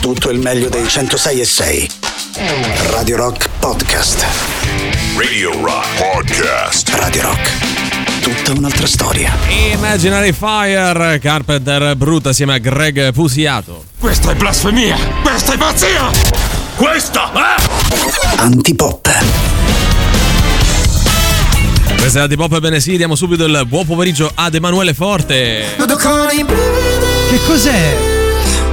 tutto il meglio dei 106 e 6. Radio Rock Podcast. Radio Rock Podcast. Radio Rock. Tutta un'altra storia. Imaginary Fire, Carpenter Brut assieme a Greg Pusiato. Questa è blasfemia! Questa è pazzia! Questa è... Antipop. Questa è la di Pop Bene sì, diamo subito il buon pomeriggio ad Emanuele Forte. Che cos'è?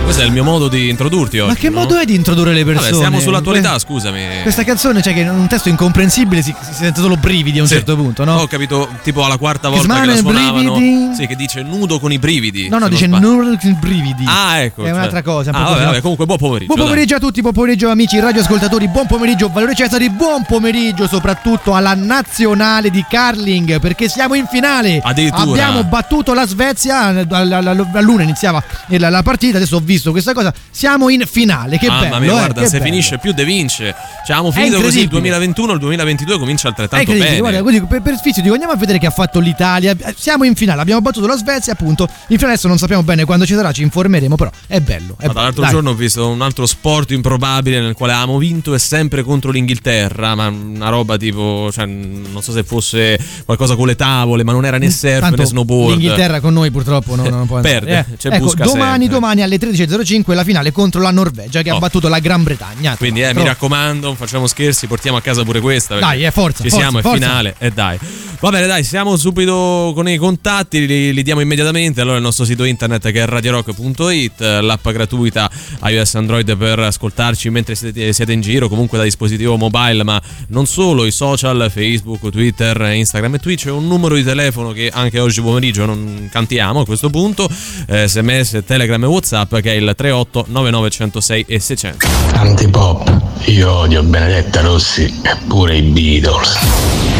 Questo è il mio modo di introdurti oggi. Ma che no? modo è di introdurre le persone? Vabbè, siamo sull'attualità, Que- scusami. Questa canzone, cioè che in un testo incomprensibile si, si sente solo brividi a un Sì. certo punto, no? Ho capito, tipo alla quarta volta che la smane suonavano. brividi. Sì, che dice nudo con i brividi. No, no, dice non sbaglio. nur brividi. Ah, ecco. È cioè- un'altra cosa. Ah, proprio vabbè, vabbè, comunque buon pomeriggio. Buon dai. pomeriggio a tutti, buon pomeriggio amici radioascoltatori, buon pomeriggio Valerio Cesari, buon pomeriggio soprattutto alla nazionale di curling perché siamo in finale. Addirittura. Abbiamo battuto la Svezia, eh, alla- alla- a luna iniziava la partita, adesso ho visto questa cosa, siamo in finale, che Mamma bello. mia, eh, guarda, che se bello. finisce più de vince. Cioè, abbiamo finito così il incredibile. 2021, il 2022 comincia altrettanto bene. guarda, così per, per sfizio dico andiamo a vedere che ha fatto l'Italia. Siamo in finale, abbiamo battuto la Svezia, appunto. In finale adesso non sappiamo bene quando ci sarà, ci informeremo, però è bello. È Ma bello. l'altro Dai. giorno ho visto un altro sport improbabile nel quale avevamo vinto e sempre contro l'Inghilterra, ma una roba tipo, cioè, non so se fosse qualcosa con le tavole, ma non era né surf Tanto né snowboard. L'Inghilterra con noi purtroppo non, non può andare. Perde, c'è ecco, domani, sempre. domani alle 13.05 la finale contro la Norvegia che Oh. ha battuto la Gran Bretagna. Quindi eh, mi raccomando, non facciamo scherzi, portiamo a casa pure questa. Dai, eh, forza, Ci forza, siamo, è forza. finale. E dai. Va bene, dai, siamo subito con i contatti, li, li diamo immediatamente. Allora il nostro sito internet che è radiorock.it, l'app gratuita iOS Android per ascoltarci mentre siete, siete in giro, comunque da dispositivo mobile, ma non solo, i social, Facebook, Twitter, Instagram e Twitch, un numero di telefono che anche oggi pomeriggio non cantiamo a questo punto, eh, sms, Telegram e Whatsapp che è il 38 9906 e 600. Antipop, io odio Benedetta Rossi e pure i Beatles.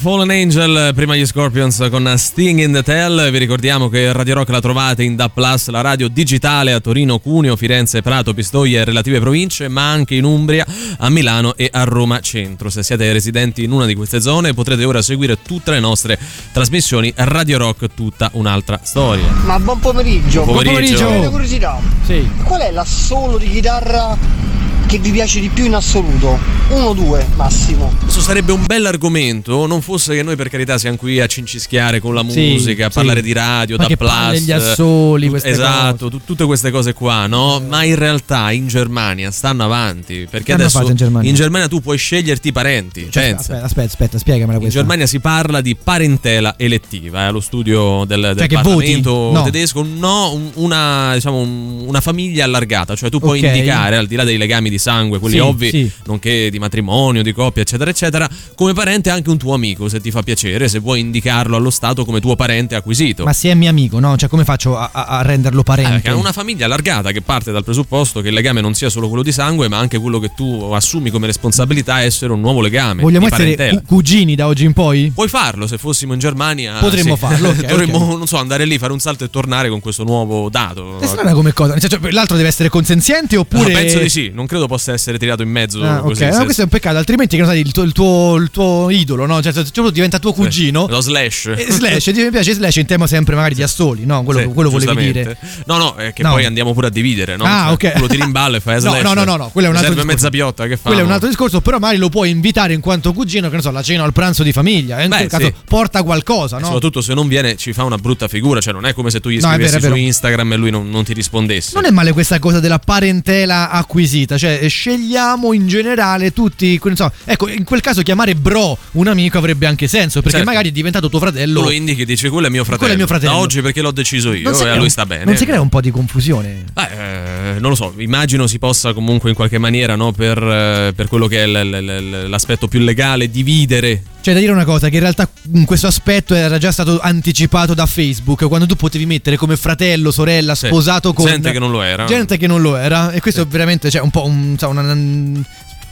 Fallen Angel, prima gli Scorpions con Sting in the Tell. Vi ricordiamo che Radio Rock la trovate in DAP Plus, la radio digitale a Torino, Cuneo, Firenze, Prato, Pistoia e relative province, ma anche in Umbria, a Milano e a Roma Centro. Se siete residenti in una di queste zone potrete ora seguire tutte le nostre trasmissioni Radio Rock, tutta un'altra storia. Ma buon pomeriggio. Buon pomeriggio. Ho una curiosità. Sì. Qual è l'assolo di chitarra che vi piace di più in assoluto? Uno o due massimo. Questo sarebbe un bell'argomento, non fosse che noi per carità siamo qui a cincischiare con la Sì, musica, a sì. parlare di radio, Ma da plus. palle gli assoli, queste Esatto, cose. tu- tutte queste cose qua, no? Ma in realtà in Germania stanno avanti, perché hanno adesso fatto in Germania? tu puoi sceglierti i parenti, Cioè, aspetta, aspetta, aspetta, spiegamela In questa. Germania si parla di parentela elettiva, è allo studio del, del Cioè Parlamento? No. tedesco. No, un- una, diciamo, un- una famiglia allargata, cioè tu puoi Ok. indicare, al di là dei legami di sangue, quelli Sì, ovvi, sì. nonché di matrimonio, di coppia, eccetera, eccetera, come parente anche un tuo amico, se ti fa piacere, se vuoi indicarlo allo Stato come tuo parente acquisito. Ma se è mio amico, no? Cioè, come faccio a, a- renderlo Eh, parente? perché è una famiglia allargata che parte dal presupposto che il legame non sia solo quello di sangue, ma anche quello che tu assumi come responsabilità essere un nuovo legame. Vogliamo essere parentela. cu- cugini da oggi in poi? Puoi farlo se fossimo in Germania. Potremmo sì. farlo, ok, Dovremmo, ok. non so, andare lì, fare un salto e tornare con questo nuovo dato. È strana come cosa. Senso, l'altro deve essere consenziente No, oppure. penso di sì, non credo possa essere tirato in mezzo Ah, così. ok, no, questo è un peccato, altrimenti che non sai, il tuo, il tuo- il tuo idolo, no? Cioè, proprio diventa tuo cugino. Lo slash. E slash, ti mi piace slash in tema sempre magari di assoli, no? Quello, Sì, quello volevi dire. No, no, è che No. poi andiamo pure a dividere, no? Ah, Cioè, ok. Lo tiri in ballo e fai No, slash. no, no, no, no, quello è un altro serve discorso. mezza piotta, che fa? Quello è un altro discorso, però magari lo puoi invitare in quanto cugino, che ne so, la cena o il pranzo di famiglia. E in Beh, quel caso sì. porta qualcosa, no? Soprattutto se non viene ci fa una brutta figura, cioè non è come se tu gli No, scrivessi è vero. su Instagram e lui non, non ti rispondesse. Non è male questa cosa della parentela acquisita, cioè scegliamo in generale tutti, so, ecco, in quel caso chiamare bro un amico avrebbe anche senso, perché Certo. magari è diventato tuo Tu fratello. lo indichi e dici quello è mio fratello. Quello è mio fratello. Da oggi perché l'ho deciso io e a crea lui sta bene. Non si crea un po' di confusione? Eh, non lo so, immagino si possa comunque in qualche maniera, no, per, eh, per quello che è l- l- l- l'aspetto più legale, dividere. C'è da dire una cosa, che in realtà questo aspetto era già stato anticipato da Facebook, quando tu potevi mettere come fratello, sorella, Sì. sposato con... Gente che non lo era. Gente che non lo era, e questo è veramente, cioè, un po' un... una-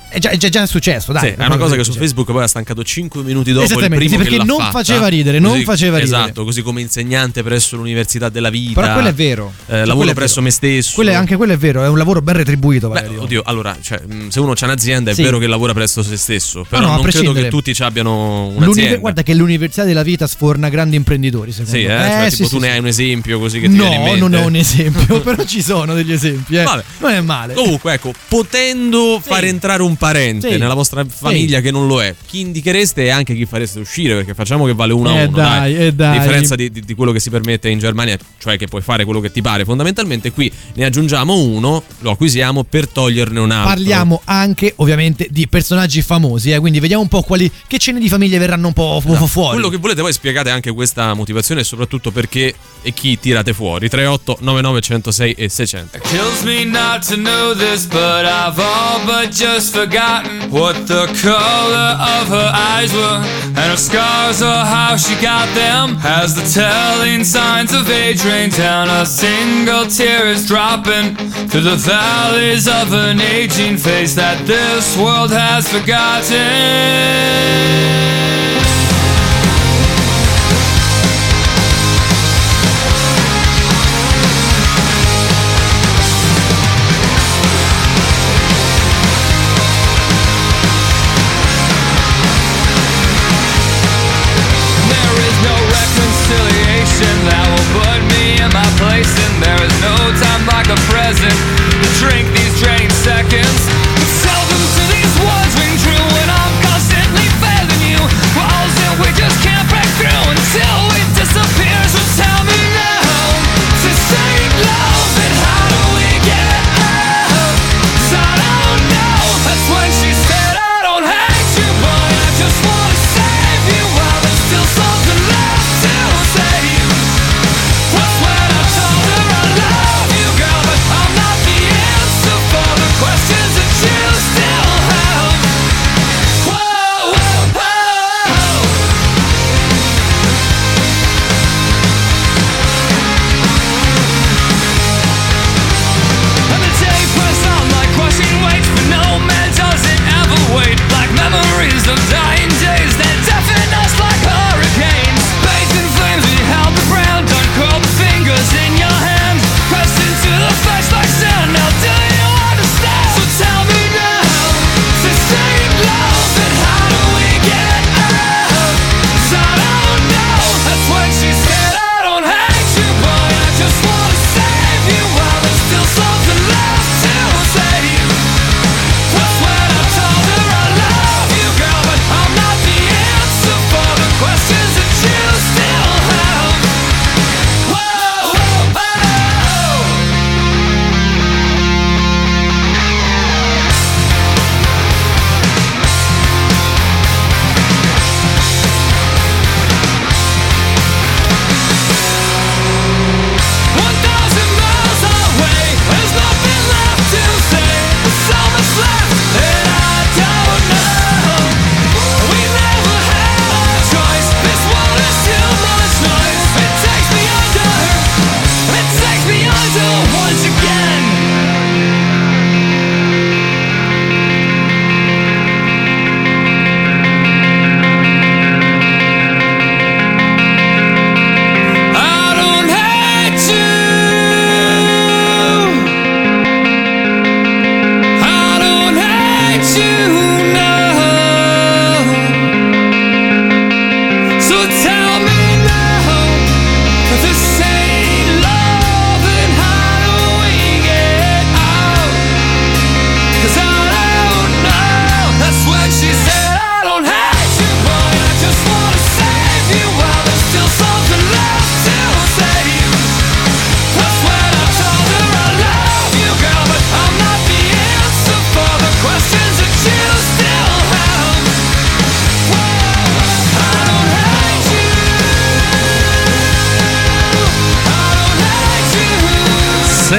è, già, è già- successo, dai. Sì, è una cosa che su. Facebook poi ha stancato 5 minuti dopo il primo sì, perché non fatta. faceva ridere, non Così- faceva ridere. Esatto, così come insegnante presso l'Università della Vita. Però quello è vero. Eh, Cioè, lavoro è presso vero. me stesso. Quello è- anche quello è vero, è un lavoro ben retribuito. Beh, oddio, allora, cioè, se uno c'ha un'azienda è Sì. vero che lavora presso se stesso, però no, a non credo che tutti ci abbiano un'azienda. guarda che l'Università della Vita sforna grandi imprenditori, secondo sì, eh? me. cioè, Eh, tipo sì, tu sì, ne hai un esempio così che ti No, mente. non ho un esempio, però ci sono degli esempi. Eh. Non è male. Comunque, ecco, potendo far entrare un parente Sì. nella vostra famiglia che non lo è, chi indichereste e anche chi fareste uscire? Perché facciamo che vale uno a Eh, uno. dai, eh, dai. A differenza di, di- di quello che si permette in Germania, cioè che puoi fare quello che ti pare. Fondamentalmente, qui ne aggiungiamo uno, lo acquisiamo per toglierne un altro. Parliamo anche ovviamente di personaggi famosi, eh, quindi vediamo un po' quali che cene di famiglie verranno un po' fu- No, fuori. Quello che volete, voi spiegate anche questa motivazione e soprattutto perché e chi tirate fuori. 38 99 106 e 600. Kills me not to know this, but I've all but just forgotten what the color of her eyes were, and her scars or how she got them. As the telling signs of age rain down, a single tear is dropping through the valleys of an aging face that this world has forgotten. To drink these draining seconds.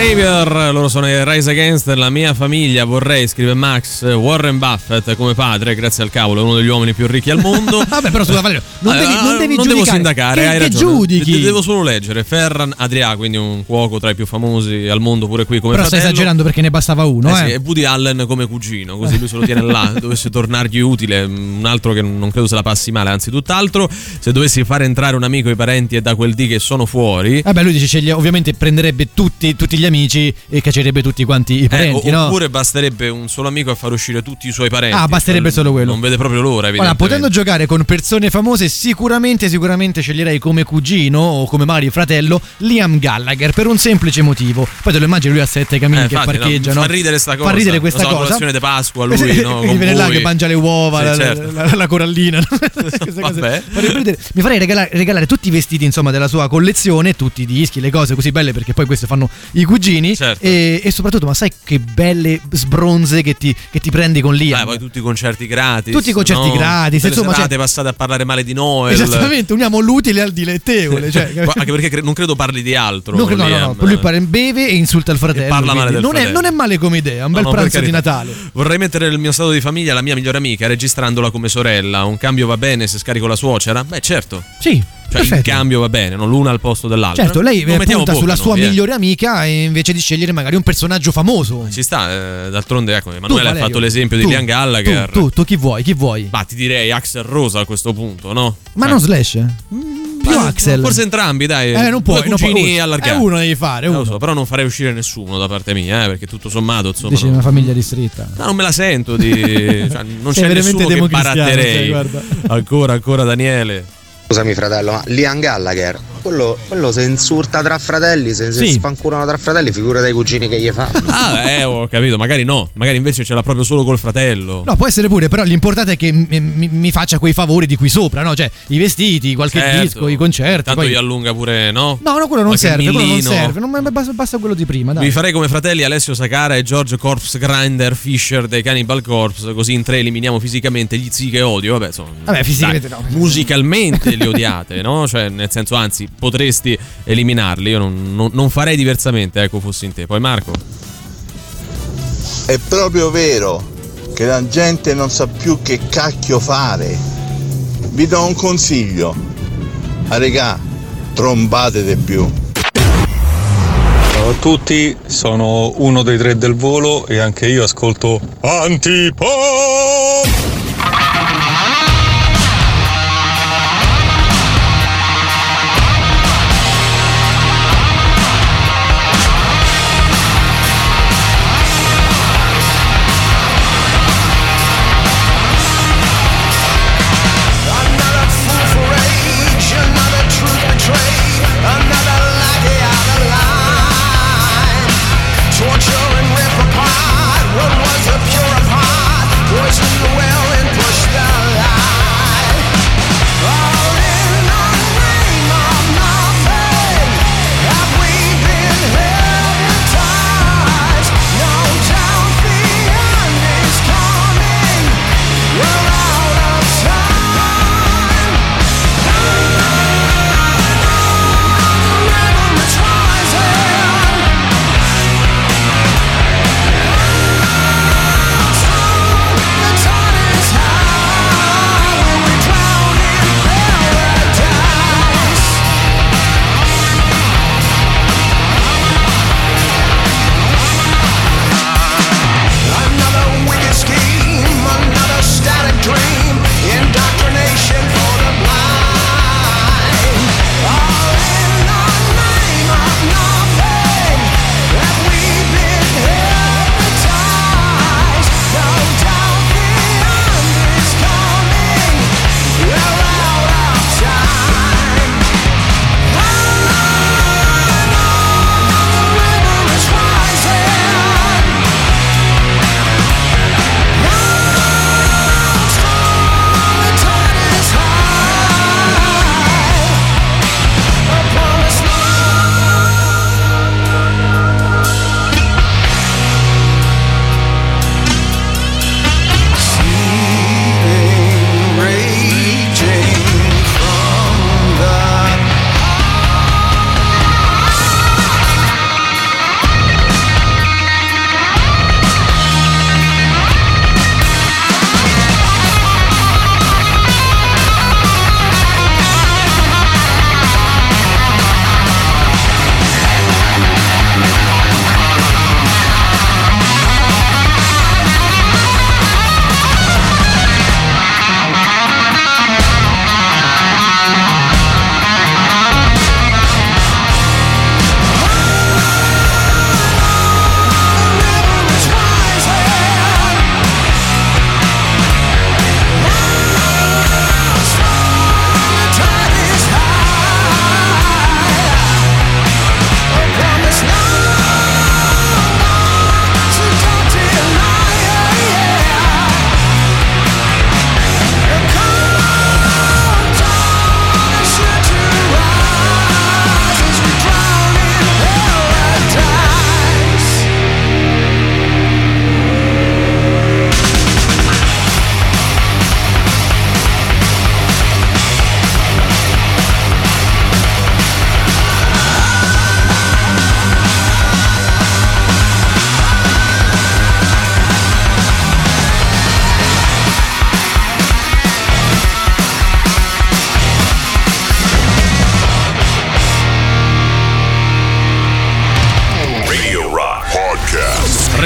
Savior, loro sono i Rise Against, la mia famiglia vorrei, scrive Max, Warren Buffett come padre, grazie al cavolo, è uno degli uomini più ricchi al mondo. Vabbè, però scusa Valerio, non devi, non devi non giudicare. devo sindacare, che, hai che ragione. giudichi. De- Devo solo leggere. Ferran Adrià, quindi un cuoco tra i più famosi al mondo, pure qui come Però stai fratello. esagerando perché ne bastava uno, Eh eh. sì, e Woody Allen come cugino, così lui se lo tiene là. Dovesse tornargli utile, un altro che non credo se la passi male, anzi tutt'altro. Se dovessi fare entrare un amico, i parenti e da quel dì che sono fuori. Vabbè, lui dice ovviamente prenderebbe tutti, tutti gli amici e caccerebbe tutti quanti i eh, parenti, no? Oppure basterebbe un solo amico a far uscire tutti i suoi parenti. Ah, basterebbe Cioè, solo quello. Non vede proprio l'ora, evidentemente. potendo giocare con persone famose, sicuramente, sicuramente sceglierei come cugino o come magari fratello Liam Gallagher per un semplice motivo. Poi te lo immagini lui a sette camini Eh, che infatti, no, parcheggiano. fa ridere sta cosa. Fa ridere questa so, la cosa. colazione di Pasqua, lui, no, Quindi con viene là voi. che mangia le uova, Sì, la, certo. la- la corallina. Queste cose. Vabbè. Mi farei regalare, regalare tutti i vestiti insomma della sua collezione, tutti i dischi, le cose così belle perché poi queste fanno i cugini. Certo. E, e soprattutto, ma sai che belle sbronze che ti, che ti prendi con Liam? Eh, poi tutti i concerti gratis. Tutti i concerti no? gratis, Tutte le insomma, serate cioè- passate a parlare male di Noel. Esattamente, uniamo l'utile al dilettevole. Cioè, Anche perché cre- non credo parli di altro. No, no, Liam. no, lui parla- beve e insulta il fratello. E parla male del non, è, fratello. non è male come idea, è un No, bel no, per pranzo di. Natale. Vorrei mettere nel mio stato di famiglia la mia migliore amica, registrandola come sorella. Un cambio va bene se scarico la suocera? Beh, certo. Sì, Cioè, il perfetto. cambio va bene, non l'una al posto dell'altra. Certo, lei mettiamo punta sulla sua noi, eh. migliore amica e invece di scegliere magari un personaggio famoso. Ci sta, eh, d'altronde, ecco, Emanuele ha fatto l'esempio tu, di Liam Gallagher. Tu, tu, tu chi vuoi? Chi vuoi? Bah, ti direi Axel Rosa a questo punto, no? Ma Eh. non Slash? Più Ma- Axel. Forse entrambi, dai. Eh, non puoi, Due cugini Uno- allargati. eh, uno devi fare, Eh, lo uno. so, però non farei uscire nessuno da parte mia, eh, perché tutto sommato, insomma. Dici non- una famiglia ristretta. No, non me la sento di. cioè, non Sei c'è veramente nessuno che baratterei. guarda. ancora, ancora, Daniele. Scusami fratello, ma Liam Gallagher, quello, quello se insulta tra fratelli, se, se Sì. sfanculano tra fratelli, figura dei cugini che gli fa. Ah, eh, ho capito. Magari no. Magari invece ce l'ha proprio solo col fratello. No, può essere pure, però l'importante è che mi, mi- mi faccia quei favori di qui sopra, no? Cioè, i vestiti, qualche Certo. disco, i concerti. Tanto poi- gli allunga pure, no? No, no, quello non Qualche serve, quello non millino. serve. Non, basta, basta quello di prima, dai. Vi farei come fratelli Alessio Sakara e George Corpse Grinder Fisher dei Cannibal Corpse, così in tre eliminiamo fisicamente gli zii che odio. Vabbè, insomma, Vabbè, fisicamente dai, no. Musicalmente li odiate, no? Cioè, nel senso, anzi, potresti eliminarli. Io non, non- non farei diversamente, ecco, fossi in te. Poi Marco. È proprio vero che la gente non sa più che cacchio fare. Vi do un consiglio. A regà, trombate di più. Ciao a tutti, sono uno dei tre del volo e anche io ascolto Antipop!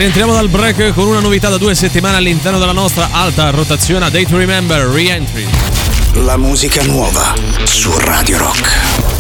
Rientriamo dal break con una novità da due settimane all'interno della nostra alta rotazione a Day to Remember Reentry. La musica nuova su Radio Rock.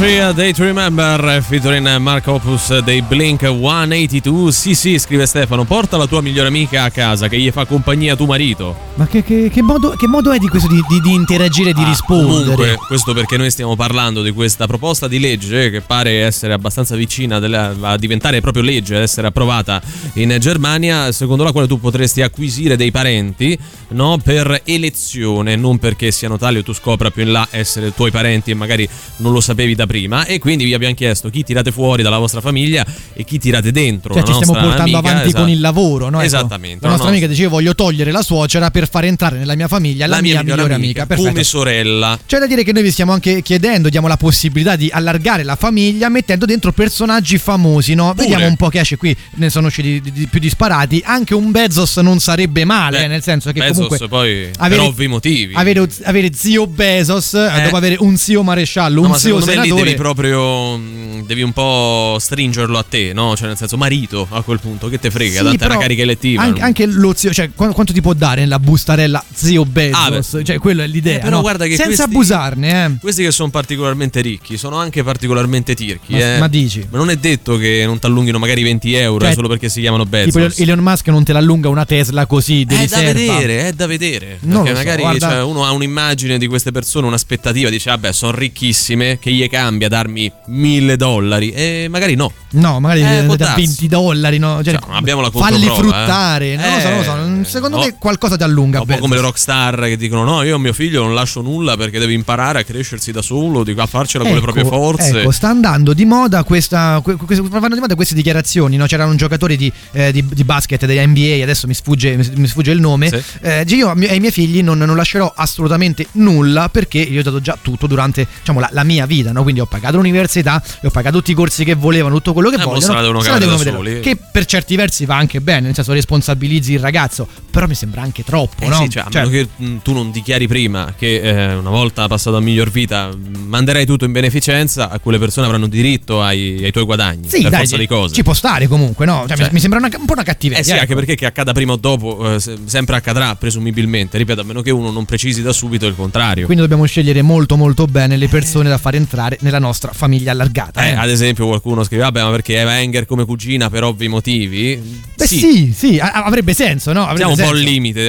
Reentry a Day to Remember featuring Mark Opus dei Blink 182. Sì, sì, scrive Stefano, porta la tua migliore amica a casa che gli fa compagnia tuo marito. Ma che, che- che modo, che modo è di questo di, di- di interagire e di Ah, rispondere? Comunque, questo perché noi stiamo parlando di questa proposta di legge che pare essere abbastanza vicina della- a diventare proprio legge, ad essere approvata in Germania, secondo la quale tu potresti acquisire dei parenti no, per elezione, non perché siano tali o tu scopra più in là essere tuoi parenti e magari non lo sapevi da prima. E quindi vi abbiamo chiesto chi tirate fuori dalla vostra famiglia e chi tirate dentro. Cioè, la ci stiamo portando amica, avanti esatto. con il lavoro, no? Ecco, Esattamente. La nostra no, amica diceva voglio togliere la suocera per far entrare nella mia famiglia la, mia, migliore amica. Perfetto. come sorella. C'è da dire che noi vi stiamo anche chiedendo, diamo la possibilità di allargare la famiglia mettendo dentro personaggi famosi, no? Pure. Vediamo un po' che esce qui, ne sono usciti di, di- più disparati. Anche un Bezos non sarebbe male, Beh, eh, nel senso che Bezos comunque poi per avere- ovvi motivi. avere, avere zio Bezos, eh, dopo avere un zio maresciallo, No, un zio secondo devi proprio mh, devi un po' stringerlo a te, no? Cioè nel senso marito a quel punto, che te frega, Sì, però una carica elettiva. Anche, anche lo zio, cioè qu- quanto ti può dare nella bustarella zio Bezos? Ah, cioè, quello è l'idea. Eh, però no? guarda che Senza questi- abusarne, eh. Questi che sono particolarmente ricchi sono anche particolarmente tirchi. Ma- eh. ma dici? Ma non è detto che non ti allunghino magari 20 euro Cioè, eh, solo perché si chiamano Tipo Bezos. Elon Musk non te l'allunga una Tesla così di È da riserva. vedere, è da vedere. Non perché so, magari guarda- cioè, uno ha un'immagine di queste persone, un'aspettativa, dice, vabbè, sono ricchissime, che gli cambia darmi mille dollari. E magari no. No, magari Eh, da darsi. 20 dollari, no? Cioè, Cioè, abbiamo la falli controprova, fruttare. eh. Non lo so, non lo so. Eh, Secondo no. me qualcosa ti allunga. Un po' come le rockstar che dicono: No, io a mio figlio non lascio nulla perché deve imparare a crescersi da solo, a farcela con le proprie forze. Ecco, sta andando di moda questa, que- que- vanno di moda queste dichiarazioni. No? C'era un giocatore di, eh, di- di basket della NBA, adesso mi sfugge, mi- sfugge il nome. Sì. Eh, io a ai miei figli non, non lascerò assolutamente nulla perché io ho dato già tutto durante diciamo, la, la mia vita. no? Quindi ho pagato l'università, e ho pagato tutti i corsi che volevano, tutto quello che Eh, vogliono, se la devono cavare da vedere. soli. Che per certi versi va anche bene, nel senso responsabilizzi il ragazzo, però mi sembra anche troppo, Eh no? sì, cioè, a meno che mh, tu non dichiari prima che eh, una volta passato a miglior vita mh, manderai tutto in beneficenza, a quelle persone avranno diritto ai, ai tuoi guadagni. sì, per dai, forza di cose. ci può stare comunque, no? Cioè, mi- Cioè- mi sembra una- un po' una cattiveria. Eh sì, ecco. anche perché che accada prima o dopo, eh, se- sempre accadrà, presumibilmente. Ripeto, a meno che uno non precisi da subito il contrario. Quindi dobbiamo scegliere molto molto bene le persone da far entrare nella nostra famiglia allargata. Eh, eh. ad esempio, qualcuno scrive: Vabbè, ma perché Eva Enger come cugina per ovvi motivi? Beh sì, sì, a- avrebbe senso, no? Avrebbe Siamo un po' al senso. limite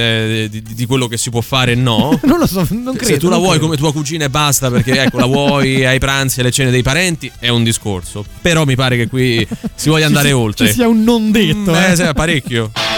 eh, di, di quello che si può fare e no. Non lo so, non credo. Se tu la vuoi credo. come tua cugina e basta, perché ecco, la vuoi ai pranzi e alle cene dei parenti, è un discorso. Però mi pare che qui si voglia andare Ci- oltre. Ci sia un non detto, Mm, eh. eh, sì, parecchio.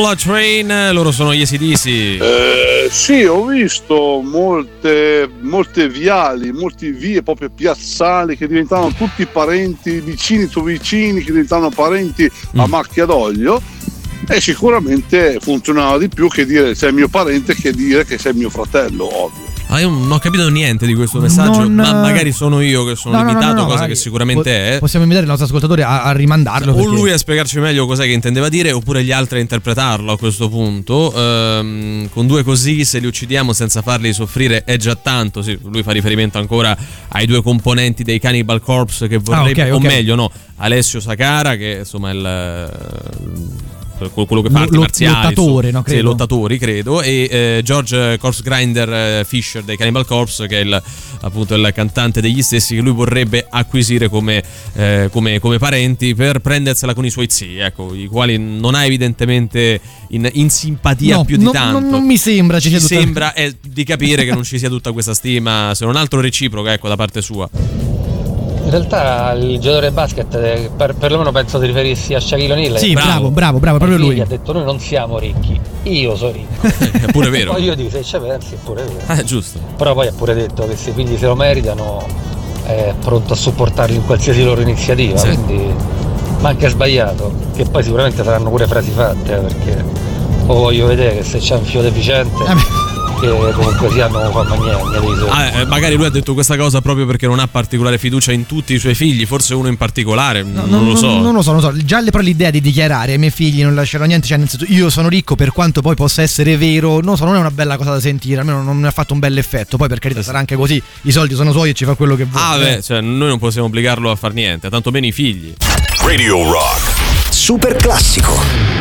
Soul Train, loro sono gli ACDC. Eh, sì, ho visto molte, molte viali, molte vie, proprio piazzali che diventavano tutti parenti, vicini su vicini, che diventavano parenti a Mm. macchia d'olio. E sicuramente funzionava di più che dire sei mio parente che dire che sei mio fratello, ovvio. Ah, io non ho capito niente di questo messaggio, Non- ma magari sono io che sono No, limitato, no, no, cosa che sicuramente po- è. Possiamo invitare il nostro ascoltatore a, a rimandarlo. O perché- lui a spiegarci meglio cos'è che intendeva dire, oppure gli altri a interpretarlo a questo punto. Ehm, con due così, se li uccidiamo senza farli soffrire, è già tanto. Sì, lui fa riferimento ancora ai due componenti dei Cannibal Corpse che vorrebbe, Ah, ok, o meglio, no, Alessio Sacara, che insomma è il. Quello che fa arti marziali lottatore, no, sì, credo. lottatori credo. E eh, George Corpse Grinder eh, Fisher dei Cannibal Corpse che è il, appunto il cantante degli stessi che lui vorrebbe acquisire come, eh, come- come parenti per prendersela con i suoi zii ecco i quali non ha evidentemente in, in simpatia No, più di non- tanto. non- non mi sembra ci ci sia tutta- sembra eh, di capire che non ci sia tutta questa stima se non altro reciproca ecco da parte sua In realtà il giocatore basket, eh, per, perlomeno penso ti riferissi a Shaquille O'Neal. Sì, bravo, bravo, bravo, proprio lui. Ha detto noi non siamo ricchi, io sono ricco. è pure vero Poi io dico se ci pensi è pure vero. Ah, giusto Però poi ha pure detto che se i figli se lo meritano è pronto a supportarli in qualsiasi loro iniziativa, Sì. quindi ma anche sbagliato, che poi sicuramente saranno pure frasi fatte, eh, perché o voglio vedere che se c'è un fio deficiente che comunque sia non fa niente. Ah, eh, magari lui ha detto questa cosa proprio perché non ha particolare fiducia in tutti i suoi figli, forse uno in particolare, non, lo so. Non lo so, non lo so. Già le- però l'idea di dichiarare ai miei figli non lascerò niente, cioè nel senso io sono ricco per quanto poi possa essere vero, non lo so, non è una bella cosa da sentire, almeno non mi ha fatto un bel effetto. Poi per carità sarà anche così, i soldi sono suoi e ci fa quello che vuole. Ah, eh. beh, cioè, noi non possiamo obbligarlo a far niente, tanto meno i figli. Radio Rock. Super classico.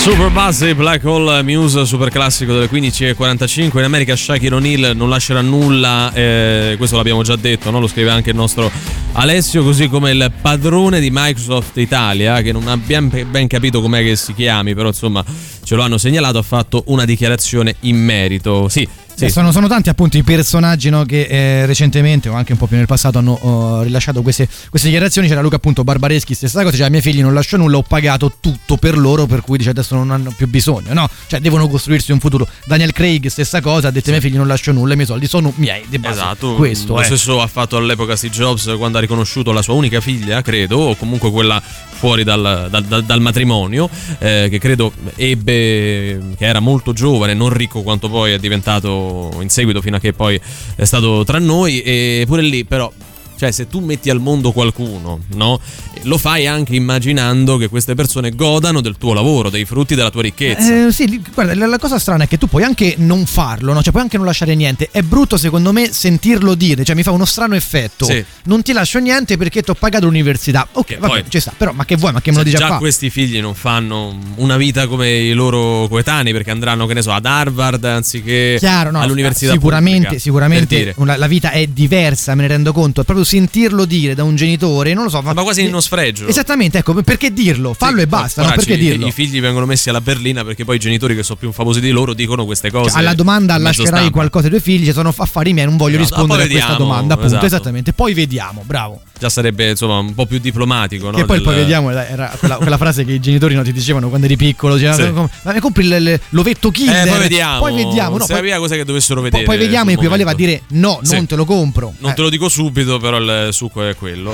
Super Buzzy, Black Hole Muse, super classico delle 15.45. In America Shaquille O'Neal non lascerà nulla, eh, questo l'abbiamo già detto, no? lo scrive anche il nostro Alessio, così come il padrone di Microsoft Italia, che non abbiamo ben capito com'è che si chiami, però insomma ce lo hanno segnalato, ha fatto una dichiarazione in merito. Sì, sì. Eh, sono, sono tanti appunto i personaggi no, che eh, recentemente o anche un po' più nel passato hanno oh, rilasciato queste, queste dichiarazioni. C'era Luca appunto Barbareschi, stessa cosa, cioè ai miei figli non lascio nulla, ho pagato tutto per loro, per cui dice adesso non hanno più bisogno, no? Cioè devono costruirsi un futuro. Daniel Craig, stessa cosa, ha detto ai miei figli non lascio nulla, i miei soldi sono miei. Di base. Esatto, questo lo è. stesso ha fatto all'epoca Steve Jobs quando ha riconosciuto la sua unica figlia, credo, o comunque quella fuori dal, dal- dal- matrimonio, eh, che credo ebbe, che era molto giovane, non ricco quanto poi è diventato in seguito fino a che poi è stato tra noi, e pure lì però... Cioè, se tu metti al mondo qualcuno, no? Lo fai anche immaginando che queste persone godano del tuo lavoro, dei frutti della tua ricchezza. Eh, sì, guarda, la, cosa strana è che tu puoi anche non farlo, no? Cioè puoi anche non lasciare niente. È brutto secondo me sentirlo dire, cioè mi fa uno strano effetto. Sì. Non ti lascio niente perché ti ho pagato l'università. Ok, vabbè, poi- ci sta, però ma che vuoi, ma che me lo dici a già questi figli non fanno una vita come i loro coetanei perché andranno, che ne so, ad Harvard anziché Chiaro, no, all'università sicuramente, pubblica, sicuramente una- la vita è diversa, me ne rendo conto. È proprio sentirlo dire da un genitore, non lo so. Ma quasi in uno sfregio. Esattamente, ecco, perché dirlo? Fallo e basta, no? Poracci, Perché dirlo? I figli vengono messi alla berlina perché poi i genitori che sono più famosi di loro dicono queste cose. Cioè, alla domanda lascerai stampa. qualcosa ai tuoi figli, ci sono affari miei, non voglio Esatto, rispondere a poi questa vediamo, domanda, appunto, esatto. esattamente. Poi vediamo, bravo. Già sarebbe insomma un po' più diplomatico. Che no, poi, del- poi vediamo, era- quella, quella frase che i genitori no, ti dicevano quando eri piccolo: cioè, Sì. ma mi compri il- il- l'ovetto Kinder? Eh, poi vediamo. Poi vediamo, no, poi, cosa che dovessero poi- vedere. poi vediamo, sul equivaleva a dire no, Sì. non te lo compro. Non Eh. te lo dico subito, però il succo è quello.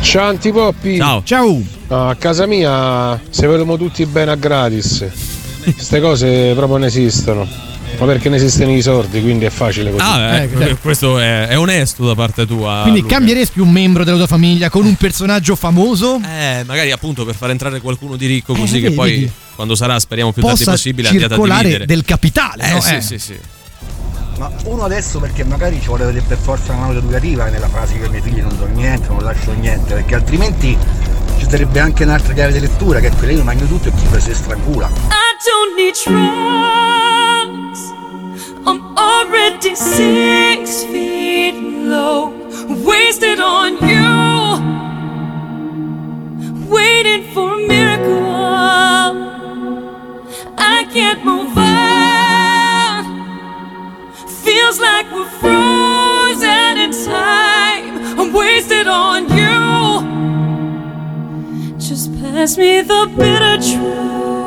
Ciao Antipoppi. Ciao. Ciao. A casa mia se vedemo tutti bene a gratis. Queste cose proprio non esistono. Ma perché ne esistono i sordi, quindi è facile così. Ah, Eh, certo. questo è, è onesto da parte tua. Quindi Luca. cambieresti un membro della tua famiglia con un personaggio famoso? Eh, magari appunto per far entrare qualcuno di ricco così Eh, che vedi, poi vedi. quando sarà, speriamo più tardi possibile, andiate a dividere. del capitale, Eh, no? sì, Eh. sì, sì. Ma uno adesso perché magari ci vuole per forza una nota educativa nella frase che ai miei figli non do niente, non lascio niente, perché altrimenti ci sarebbe anche un'altra chiave di lettura che è quella io mangio tutto e chi si strangula. I don't need I'm already six feet low, wasted on you, waiting for a miracle. I can't move on. Feels like we're frozen in time. I'm wasted on you. Just pass me the bitter truth.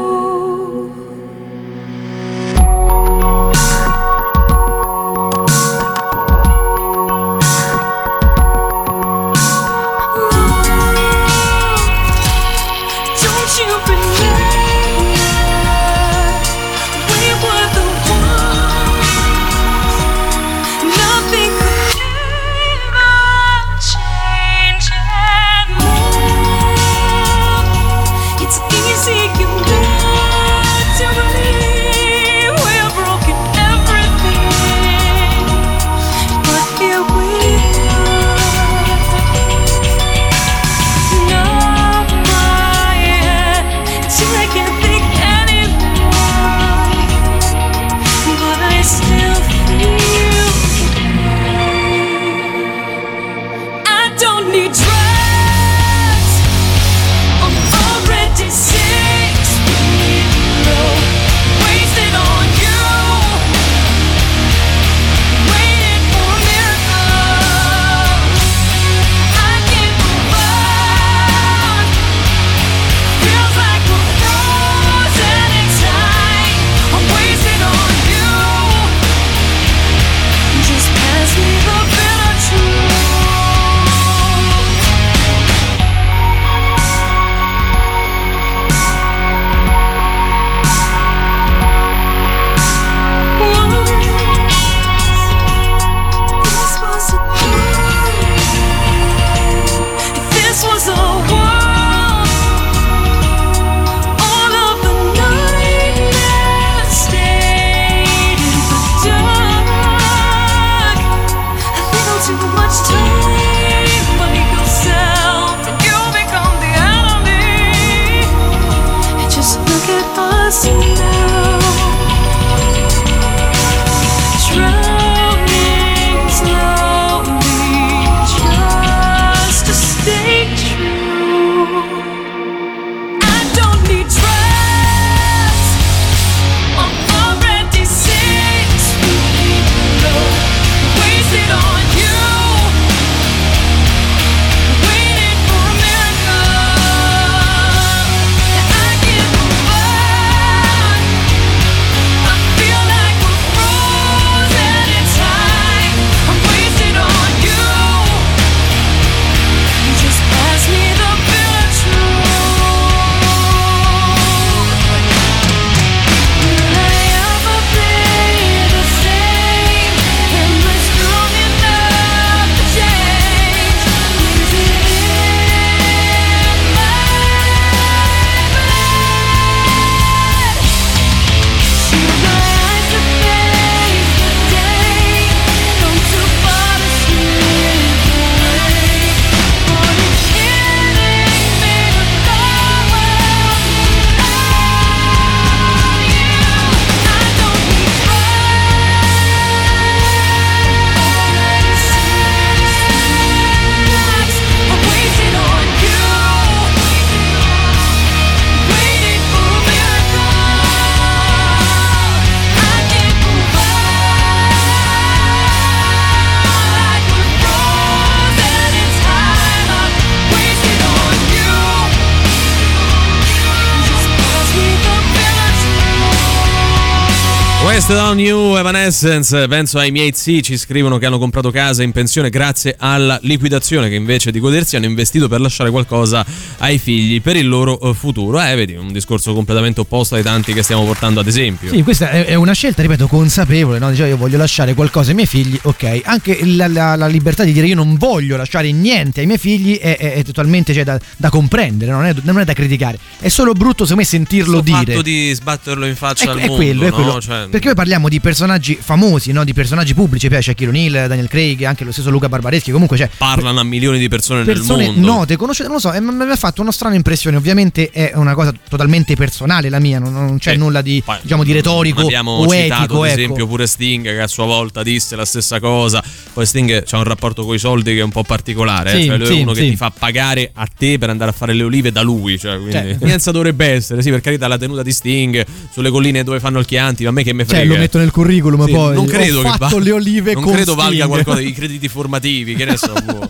Wasted on You, Evanescence. Penso ai miei zii ci scrivono che hanno comprato casa in pensione grazie alla liquidazione, che invece di godersi hanno investito per lasciare qualcosa ai figli per il loro eh, futuro. Eh, vedi, un discorso completamente opposto ai tanti che stiamo portando ad esempio. Sì, questa è una scelta, ripeto, consapevole, no? Diceva io voglio lasciare qualcosa ai miei figli, ok. Anche la, la- la libertà di dire io non voglio lasciare niente ai miei figli è, è- è totalmente cioè, da, da comprendere, non è, non è da criticare. È solo brutto secondo me sentirlo Questo dire. fatto di sbatterlo in faccia È, al è mondo, quello, è no? quello. Cioè, Perché parliamo di personaggi famosi, no? di personaggi pubblici, piace Shaquille O'Neal, Daniel Craig, anche lo stesso Luca Barbareschi, comunque c'è parlano a milioni di persone, persone nel mondo. note, conosciute, non lo so, e mi ha fatto una strana impressione. Ovviamente è una cosa totalmente personale la mia, non, non c'è nulla di, diciamo, di retorico Abbiamo o citato etico. ad ecco. esempio pure Sting che a sua volta disse la stessa cosa. Poi Sting ha un rapporto con i soldi che è un po' particolare. eh. Sì, cioè lui sì, è uno che sì. ti fa pagare a te per andare a fare le olive da lui. Cioè, quindi Cioè. Dovrebbe essere, sì, per carità, la tenuta di Sting sulle colline dove fanno il Chianti. Ma a me che me frega. Lo metto nel curriculum Sì, poi. non credo Ho che fatto val- le olive non con credo valga Sting. qualcosa i crediti formativi, che ne so. boh.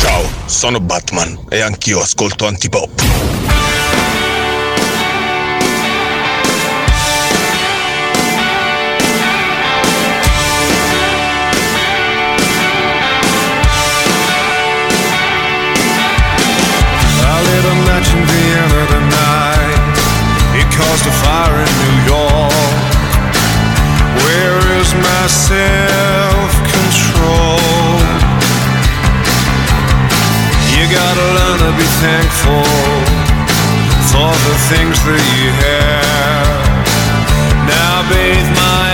Ciao, sono Batman e anch'io ascolto antipop. A match in Vienna tonight. It caused a fire in New my self control? You gotta learn to be thankful for the things that you have. Now bathe my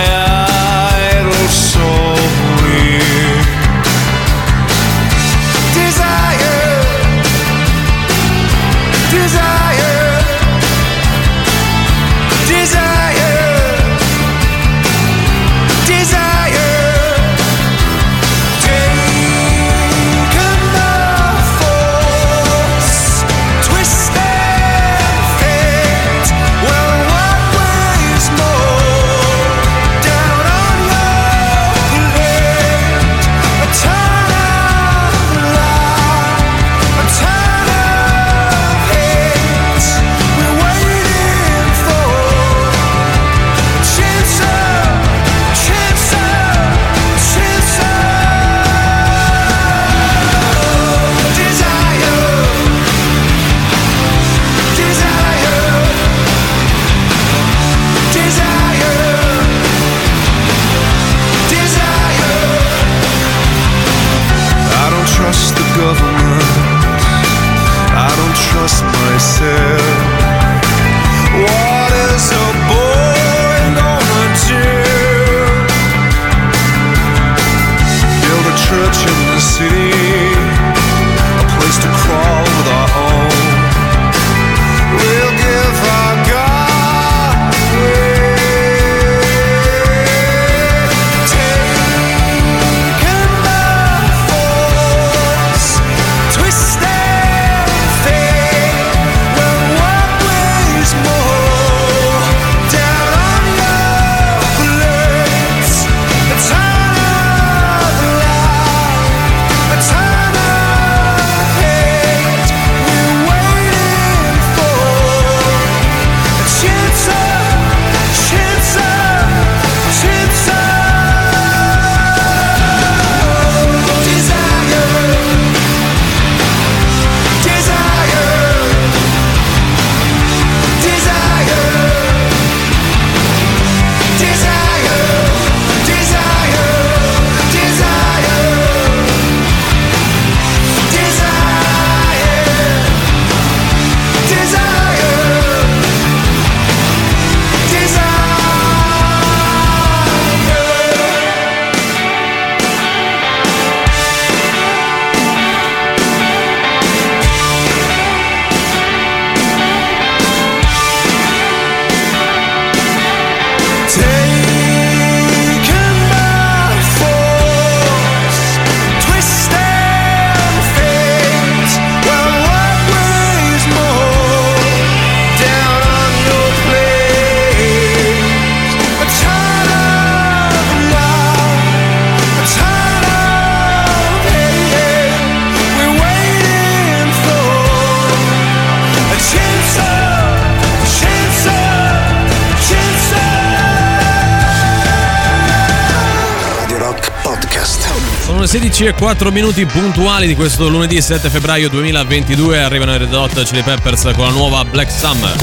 e 4 minuti puntuali di questo lunedì 7 febbraio 2022. Arrivano i Red Hot Chili Peppers con la nuova Black Summer.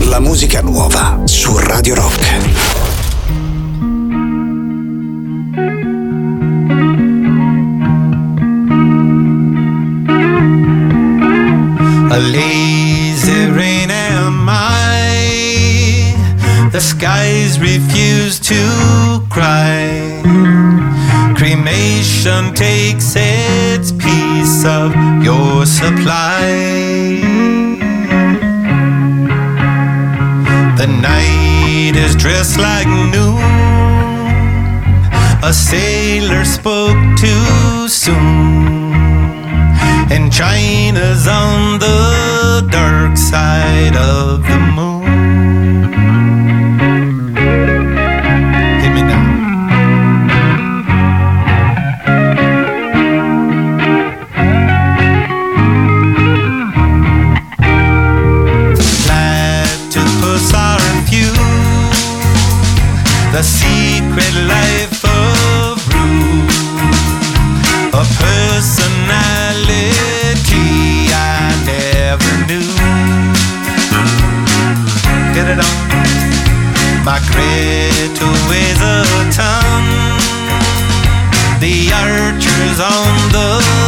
La musica nuova su Radio Rock. Supply. The night is dressed like noon. A sailor spoke too soon. And China's on the dark side of the moon. On the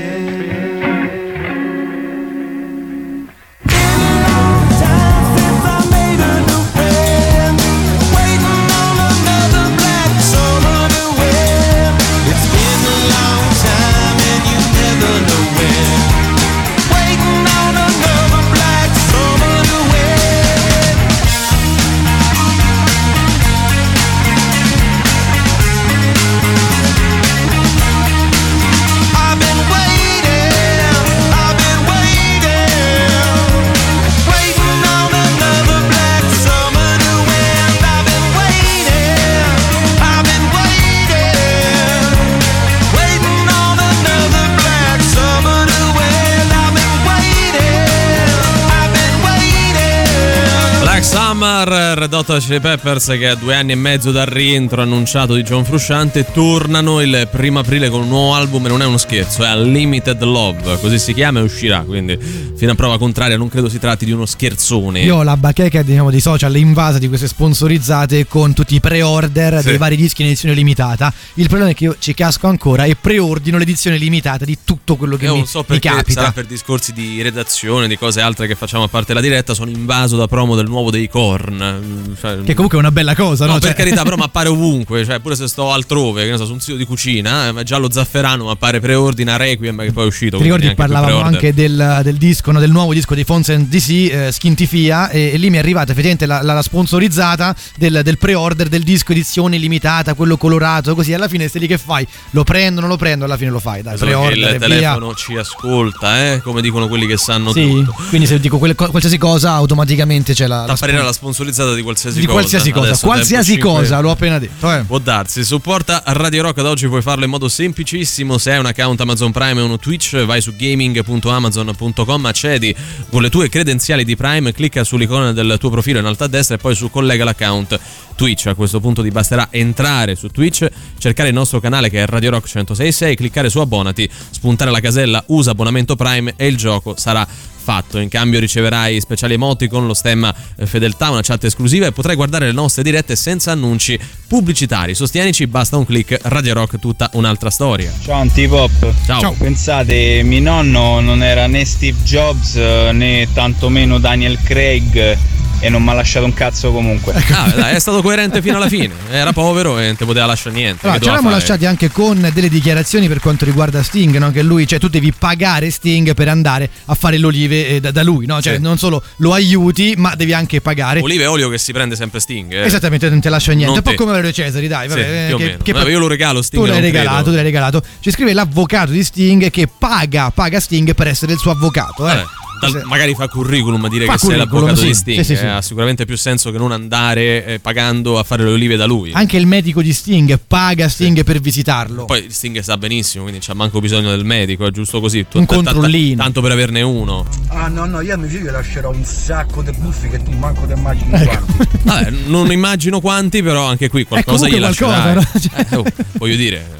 Summer, Red Hot Chili Peppers che a due anni e mezzo dal rientro annunciato di John Frusciante tornano il primo aprile con un nuovo album e non è uno scherzo, è Unlimited Love, così si chiama e uscirà, quindi fino a prova contraria non credo si tratti di uno scherzone. Io ho la bacheca diciamo, dei social invasa di queste sponsorizzate con tutti i pre-order Sì. dei vari dischi in edizione limitata. Il problema è che io ci casco ancora e preordino l'edizione limitata di tutto quello che Io mi, non so mi perché capita. sarà per discorsi di redazione, di cose altre che facciamo a parte la diretta, sono invaso da promo del nuovo dei Korn. Cioè, Che comunque è una bella cosa, no? No, per Cioè- carità, però mi appare ovunque, cioè pure se sto altrove, che ne so, su un sito di cucina, eh, ma già lo zafferano mi appare preordina Requiem che poi è uscito. Ti ricordi parlavamo anche del, del disco, no, del nuovo disco di Fonz DC, eh, Skintifia, e, e lì mi è arrivata effettivamente la, la- la sponsorizzata del, del pre-order del disco edizione limitata, quello colorato, così alla fine stai lì che fai? Lo prendo, non lo prendo, alla fine lo fai, dai, pre-order il e via. telefono ci ascolta, eh, come dicono quelli che sanno Sì, tutto. quindi se dico quelle- qualsiasi cosa automaticamente c'è la, la Apparirà la la sponsorizzata di qualsiasi Di cosa. qualsiasi cosa, Adesso qualsiasi cosa, l'ho appena detto. Eh. Può darsi, supporta Radio Rock ad oggi puoi farlo in modo semplicissimo. Se hai un account Amazon Prime e uno Twitch, vai su gaming.amazon.com, accedi con le tue credenziali di Prime, clicca sull'icona del tuo profilo in alto a destra e poi su collega l'account Twitch. A questo punto ti basterà entrare su Twitch, cercare il nostro canale che è Radio Rock 1066, cliccare su abbonati, spuntare la casella usa abbonamento Prime e il gioco sarà fatto. In cambio riceverai speciali emoticon, lo stemma eh, fedeltà, una chat esclusiva e potrai guardare le nostre dirette senza annunci pubblicitari. Sostienici, basta un click, Radio Rock tutta un'altra storia. Ciao Antipop. Ciao. Pensate, mio nonno non era né Steve Jobs eh, né tantomeno Daniel Craig e non mi ha lasciato un cazzo comunque. Ah, dai, è stato coerente fino alla fine. Era povero e non ti poteva lasciare niente. Allora, ci eravamo lasciati anche con delle dichiarazioni per quanto riguarda Sting, no? che lui, cioè tu devi pagare Sting per andare a fare le olive eh, da, da lui, no? cioè Sì. non solo lo aiuti, ma devi anche pagare. Olive e olio che si prende sempre Sting. eh. Esattamente, non ti lascia niente. Un po' come Valerio Cesari, dai, Sì, vabbè, più o che- meno. che- Vabbè, io lo regalo Sting. tu l'hai regalato, credo. tu l'hai regalato. Ci scrive l'avvocato di Sting che paga, paga Sting per essere il suo avvocato. Eh. Vabbè, dal- magari fa curriculum dire Fa che sei l'avvocato sì. di Sting. Sì, sì, sì. eh, ha sicuramente più senso che non andare eh, pagando a fare le olive da lui. Anche il medico di Sting paga Sting per visitarlo. Poi Sting sa benissimo, quindi c'ha manco bisogno del medico, è giusto così. Tu- Un controllino. Tanto per averne uno. Ah no no, io a mio figlio lascerò un sacco di buffi che tu manco ti immagini Ecco. quanti. Vabbè, non immagino quanti, però anche qui qualcosa gli lascerai. qualcosa, Eh, oh, voglio dire.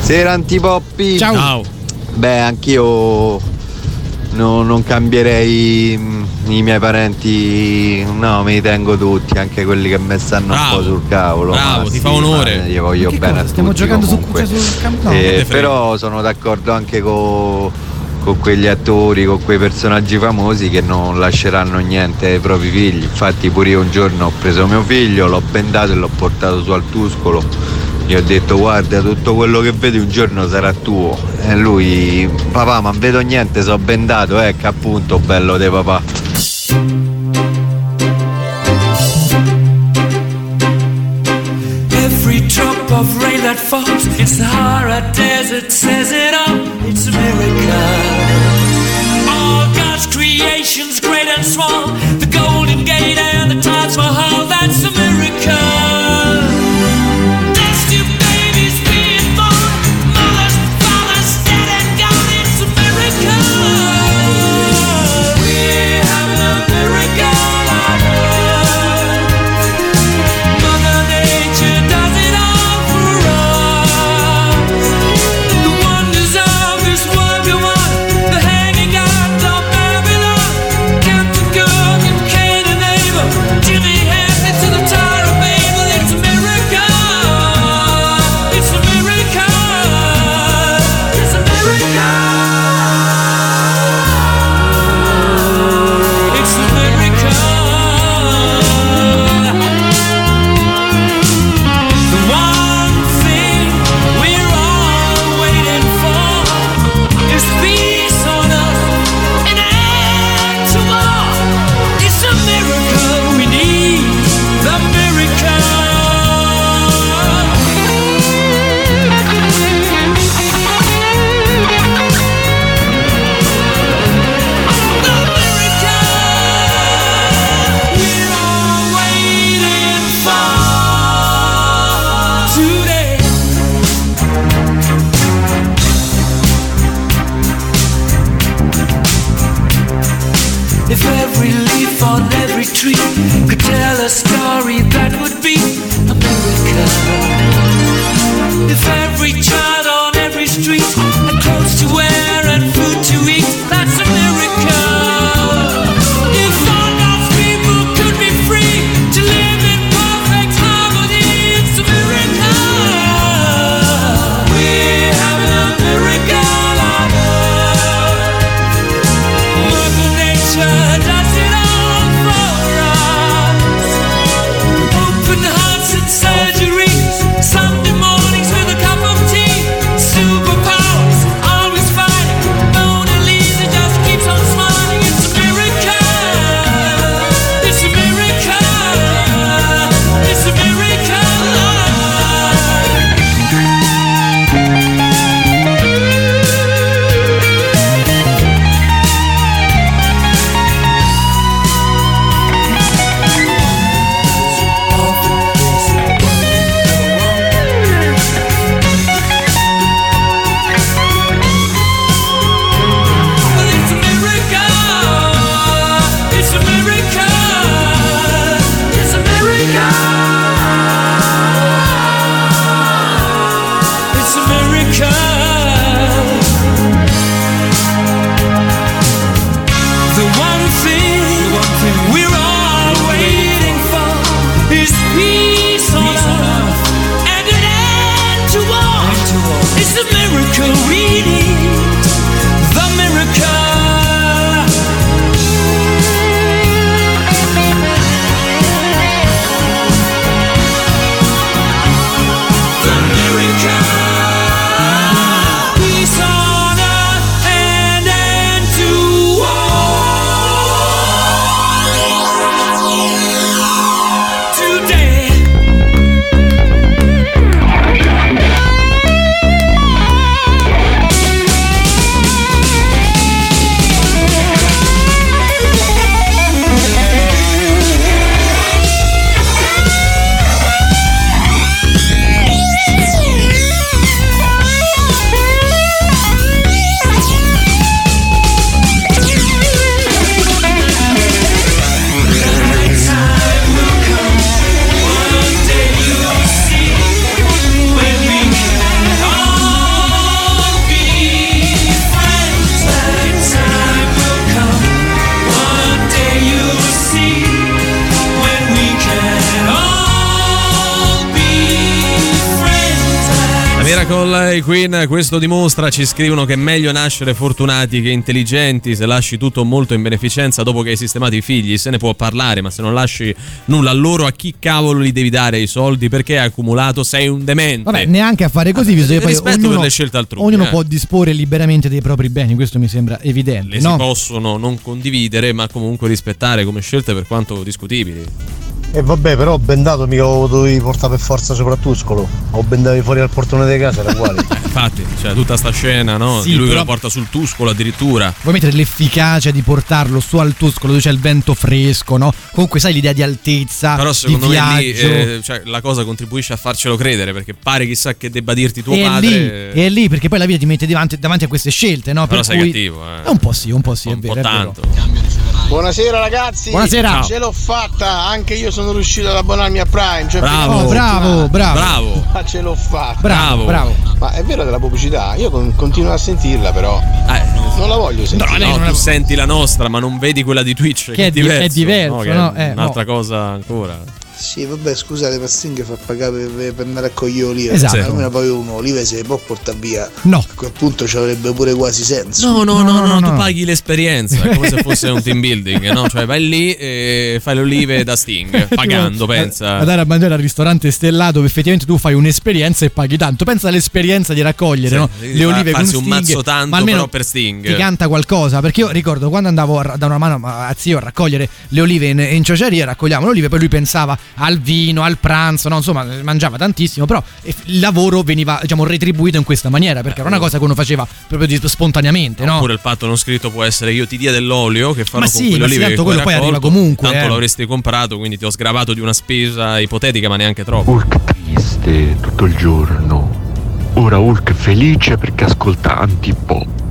Sera antipoppi. Ciao. Ciao. Beh, anch'io no- non cambierei mm, i miei parenti, no, me li tengo tutti, anche quelli che mi stanno un po' sul cavolo. Bravo, ma ti sì, fa onore. ma Gli voglio bene cosa? a Stiamo tutti giocando su, comunque. cioè, sul campo? Eh, però sono d'accordo anche con, con quegli attori, con quei personaggi famosi che non lasceranno niente ai propri figli. Infatti pure io un giorno ho preso mio figlio, l'ho bendato e l'ho portato su al Tuscolo. Gli ho detto guarda tutto quello che vedi un giorno sarà tuo. E lui, papà ma vedo niente, so bendato, ecco appunto bello de papà. Every drop of rain that falls in Sahara Desert says it all. It's a miracle. All God's creations, great and small, the Golden Gate Queen, questo dimostra, ci scrivono che è meglio nascere fortunati che intelligenti, se lasci tutto molto in beneficenza dopo che hai sistemato i figli, se ne può parlare, ma se non lasci nulla a loro a chi cavolo li devi dare i soldi perché hai accumulato, sei un demente. Vabbè, neanche a fare così, visto che poi ognuno, per le scelte altrui, ognuno eh. può disporre liberamente dei propri beni, questo mi sembra evidente. Le no? si possono non condividere, ma comunque rispettare come scelte per quanto discutibili. E vabbè, però bendato mica lo dovevi portare per forza sopra Tuscolo. O bendavi fuori al portone di casa, era uguale. Infatti, cioè tutta sta scena, no? Sì, Di lui che però- lo porta sul tuscolo addirittura. Vuoi mettere l'efficacia di portarlo su al Tuscolo dove c'è il vento fresco, no? Comunque sai l'idea di altezza, Però di secondo me lì eh, cioè, la cosa contribuisce a farcelo credere perché pare chissà che debba dirti tuo e è padre. lì, è lì perché poi la vita ti mette davanti, davanti a queste scelte, no? Però per sei cui cattivo, eh. È un po' sì, un po' sì, Un è vero, po' è vero. Buonasera ragazzi. Buonasera. Ce l'ho fatta, anche io sono riuscito ad abbonarmi a Prime. Cioè Bravo. alla Oh, bravo, bravo. Bravo. Ma ce l'ho fatta. Bravo, bravo. Ma è vero della pubblicità, io con- continuo a sentirla però. non la voglio sentire. No, tu senti la nostra, ma non vedi quella di Twitch. Che, è di- diverso. è diverso, che è no? Eh, un'altra cosa ancora. Sì, vabbè, scusate, ma Sting fa pagare per, per andare a cogliere olive. Esatto. Almeno poi uno olive se le può portare via. No. A quel punto ci avrebbe pure quasi senso. No, no, no, no, tu paghi l'esperienza, è come se fosse un team building, no? Cioè vai lì e fai le olive da Sting, pagando, pensa. Andare a mangiare al ristorante stellato dove effettivamente tu fai un'esperienza e paghi tanto. Pensa all'esperienza di raccogliere Sì, no? di le fa- olive con farsi un Sting, mazzo tanto, ma almeno però per Sting. Ti canta qualcosa. Perché io ricordo quando andavo a, da una mano a zio a raccogliere le olive in, in ciociaria, raccogliamo le olive, poi lui pensava al vino, al pranzo, no? insomma, mangiava tantissimo. Però eh, il lavoro veniva diciamo retribuito in questa maniera perché era una cosa che uno faceva proprio spontaneamente, no? Oppure il patto non scritto può essere io ti dia dell'olio che farò Ma con sì, quelle ma sì, tanto che quello poi arriva raccolto, comunque, Tanto eh. l'avresti comprato, quindi ti ho sgravato di una spesa ipotetica, ma neanche troppo. Triste tutto il giorno. Ora Hulk felice perché ascolta antipop.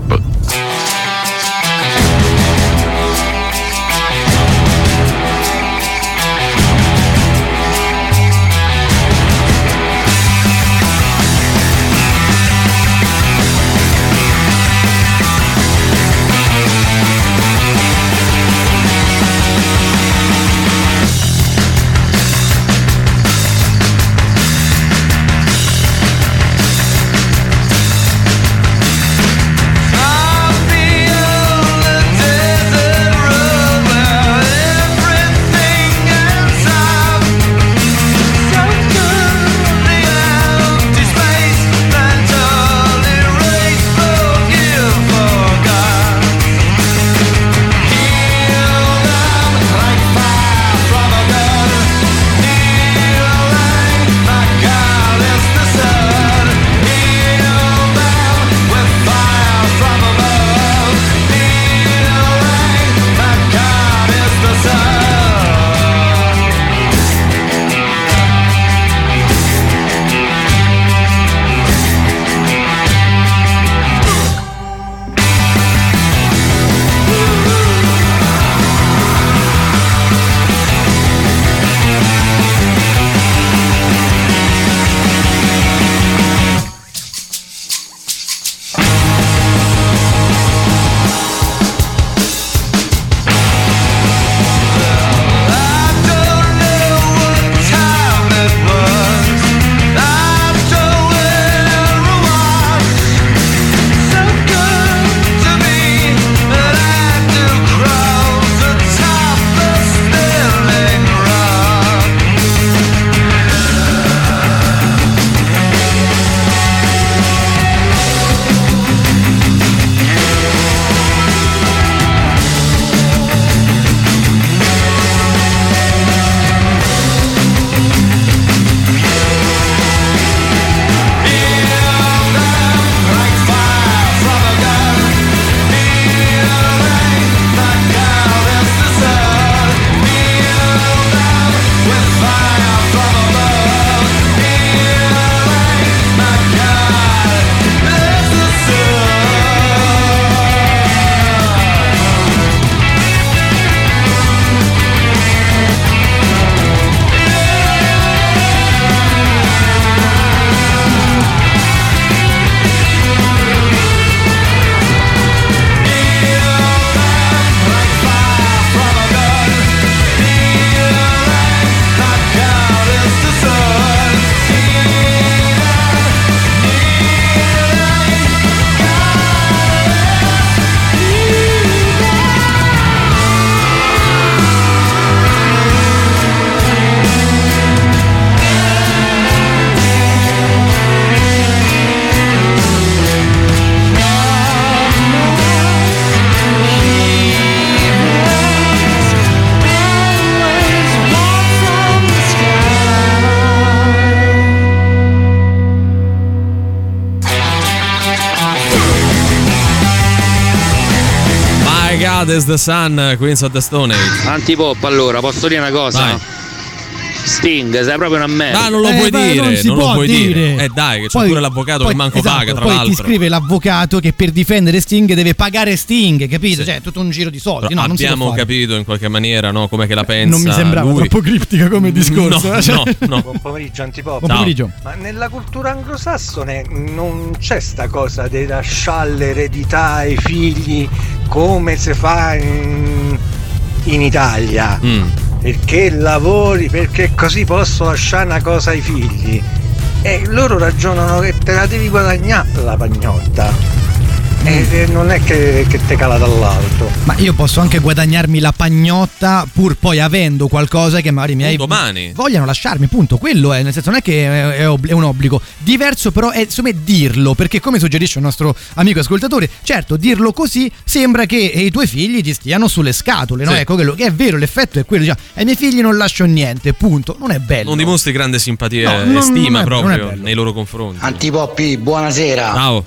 Hard as the Sun, Queens of the Stone Age. Antipop, allora, posso dire una cosa? Vai. Sting, sei proprio una merda. Ma non lo Eh, puoi dire, non si lo può puoi dire. Eh dai, che c'è Poi- pure l'avvocato poi- che manco esatto, paga, tra poi l'altro. ti scrive l'avvocato che per difendere Sting deve pagare Sting, capito? Cioè, è tutto un giro di soldi. No, non Abbiamo capito in qualche maniera, no, come che la pensa. Non mi sembrava lui. troppo criptica come discorso. No, eh, cioè- no, no. Buon pomeriggio Antipop. Buon pomeriggio. Ma nella cultura anglosassone non c'è sta cosa di lasciare l'eredità ai figli come si fa in, in Italia. Mm. Perché lavori, perché così posso lasciare una cosa ai figli. E loro ragionano che te la devi guadagnare la pagnotta. E, e non è che, che te cala dall'alto. Ma io posso anche guadagnarmi la pagnotta pur poi avendo qualcosa che magari i miei domani. vogliano lasciarmi, punto. Quello è, nel senso non è che è, è ob- è un obbligo. Diverso però è insomma dirlo, perché come suggerisce il nostro amico ascoltatore, certo, dirlo così sembra che i tuoi figli ti stiano sulle scatole, no? Sì. Ecco quello che è vero, l'effetto è quello, diciamo, ai miei figli non lascio niente, punto. Non è bello. Non dimostri grande simpatia No, e non- stima non è- proprio nei loro confronti. Antipoppi, buonasera. Ciao.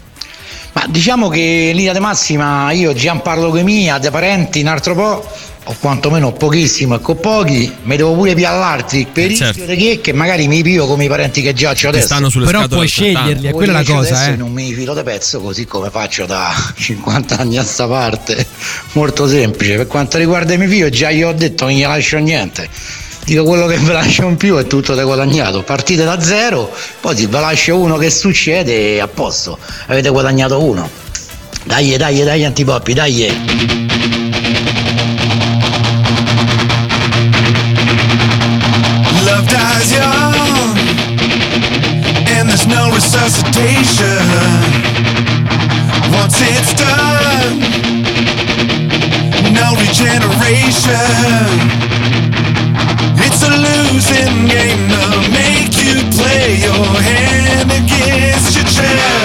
Ma diciamo che in linea di massima io già parlo con mia, dei parenti, un altro po', o quantomeno pochissimo e con pochi, mi devo pure piallarti per rischio certo. di che, che magari mi pio come i parenti che già ho adesso. stanno sulle Però puoi sceglierli, è quella la cosa, adesso eh. Non mi filo di pezzo così come faccio da 50 anni a sta parte. Molto semplice. Per quanto riguarda i miei figli, già io ho detto non gli lascio niente. Dico quello che ve lascio in più è tutto da guadagnato. Partite da zero, poi se ve lascio uno che succede a posto. Avete guadagnato uno. Dai, dai, dai, antipoppi, dai. No resuscitation. Once it's done, no regeneration. It's a losing game to make you play your hand against your chest.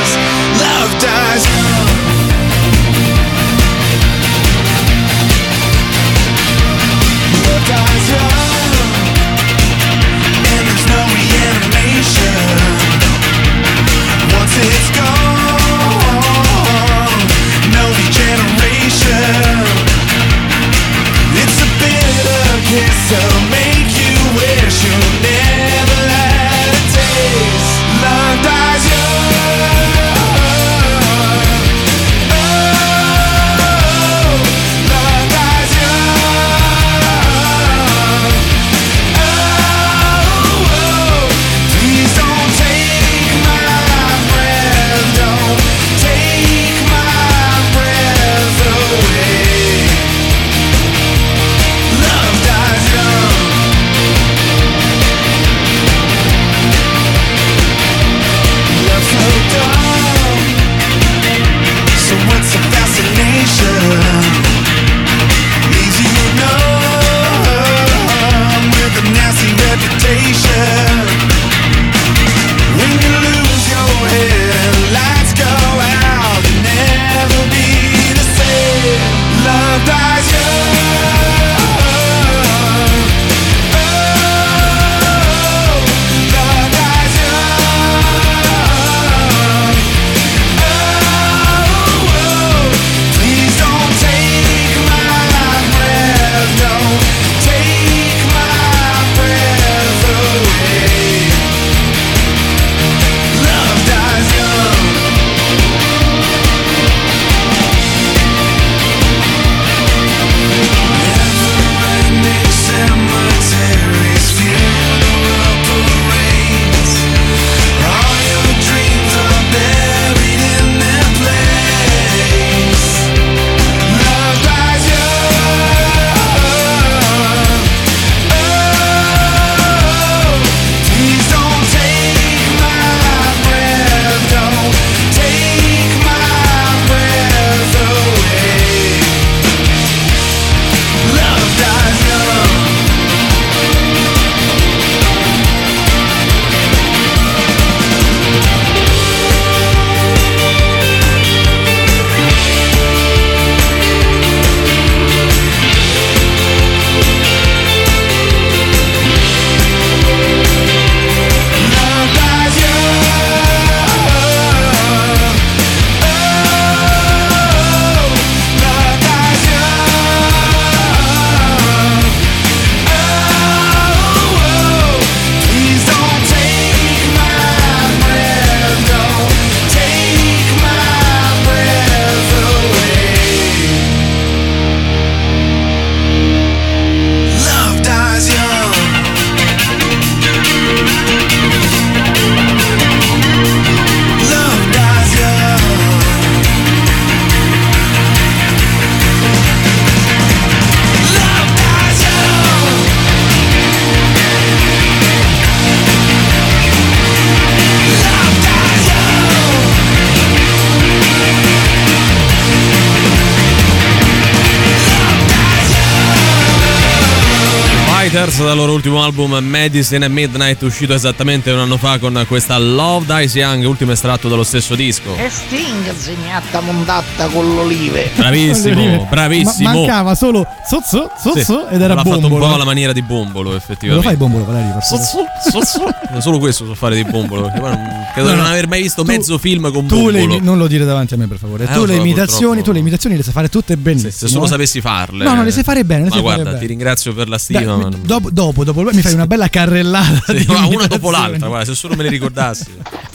Fighters dal loro ultimo album Medicine at Midnight uscito esattamente un anno fa con questa Love Dice Young, ultimo estratto dallo stesso disco. E Sting segnata mondata con l'olive. Bravissimo, bravissimo. Ma- mancava solo zozzo, zozzo Sì, ed era l'ha fatto un bombolo. po' alla maniera di Bombolo, Me effettivamente. lo fai bombolo, Valerio? per favore? Solo questo so fare di Bombolo. credo di non no. aver mai visto Tu- mezzo film con Tu le, Bombolo. imi- non lo dire davanti a me, per favore. Eh, tu le imitazioni, tu le imitazioni le sai fare tutte benissimo. Se solo eh. sapessi farle. No, no, le sai fare bene, le Ma sai fare guarda, bene. ti ringrazio per la Dai, stima. ma non- dopo, dopo, dopo mi fai una bella carrellata. Sì, di ma una dopo l'altra, guarda, se solo me le ricordassi.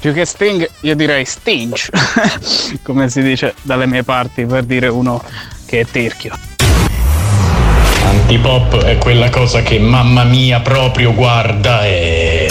Più che Sting, io direi Stinge, come si dice dalle mie parti per dire uno che è tirchio. Antipop è quella cosa che mamma mia proprio guarda e...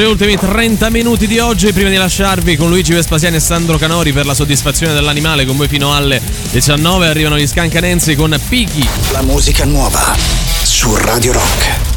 nostri ultimi 30 minuti di oggi, prima di lasciarvi con Luigi Vespasiani e Sandro Canori per la soddisfazione dell'animale con voi fino alle 19, arrivano gli Scancanensi con Piggy. La musica nuova su Radio Rock.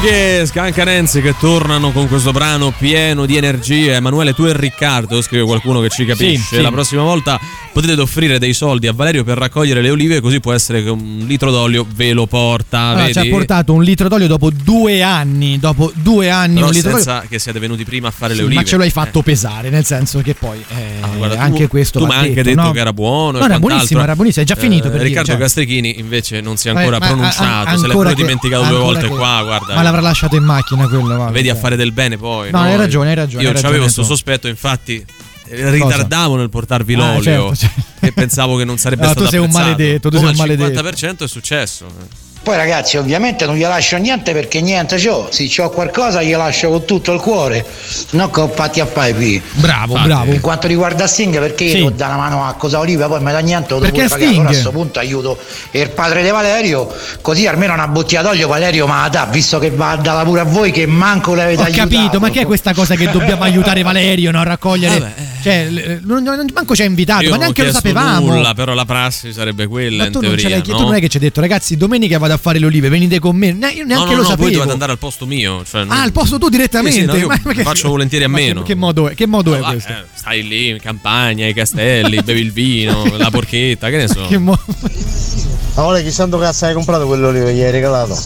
Big Scanca Nancy che tornano con questo brano pieno di energie. Emanuele, tu e Riccardo, scrive qualcuno che ci capisce. Sì, sì. La prossima volta potete offrire dei soldi a Valerio per raccogliere le olive, così può essere che un litro d'olio ve lo porta. Allora, ci ha portato un litro d'olio dopo due anni. Dopo due anni Però un litro d'olio. senza che siete venuti prima a fare Sì, le olive. ma ce l'hai fatto pesare, nel senso che poi eh, Ah, guarda, tu- anche questo tu mi hai anche detto, no? che era buono. No, e era buonissimo, era buonissimo, è già finito per dire, Riccardo cioè. Castrichini invece non si è ancora ma- pronunciato, a- se l'è pure che- dimenticato due volte che- qua, guarda. Ma l'avrà lasciato in macchina quello. va, Vedi a fare del bene poi. No, hai ragione, hai ragione, Io avevo questo sospetto, infatti. Ritardavo nel portarvi Ah, l'olio certo, certo. e pensavo che non sarebbe No, stato tu sei un maledetto, tu Come sei un al maledetto. 50% è successo. Poi ragazzi ovviamente non gli lascio niente perché niente c'ho, se c'ho qualcosa gli lascio con tutto il cuore, non che ho fatti a fare qui. Bravo, bravo. Per quanto riguarda Sting perché Sì. io do una mano a Cosa Oliva poi mi dà niente, lo devo pagare. Allora a questo punto aiuto il padre di Valerio, così almeno una bottiglia d'olio Valerio ma la dà, visto che va a dare pure a voi che manco l'avete Ho aiutato. capito, ma che è questa cosa che dobbiamo aiutare Valerio no, a raccogliere? Cioè, l- non, non- manco ci ha invitato, Io ma non ho neanche lo sapevamo. nulla, però la prassi sarebbe quella Ma in tu non, ce teoria. l'hai chiesto, no? tu non è che ci hai detto, ragazzi, domenica vado a fare le olive, venite con me. Ne- io neanche no, no, lo no, sapevo. poi dovete andare al posto mio. Cioè, non- Ah, al posto tu direttamente? Sì, sì, no, io Ma- che- faccio volentieri a ma meno. Che, modo è, che modo è Va, questo? eh, stai lì in campagna, i castelli, bevi il vino, la porchetta, che ne so. Che mo- Ma vuole chi santo cazzo hai comprato quell'olio che gli hai regalato?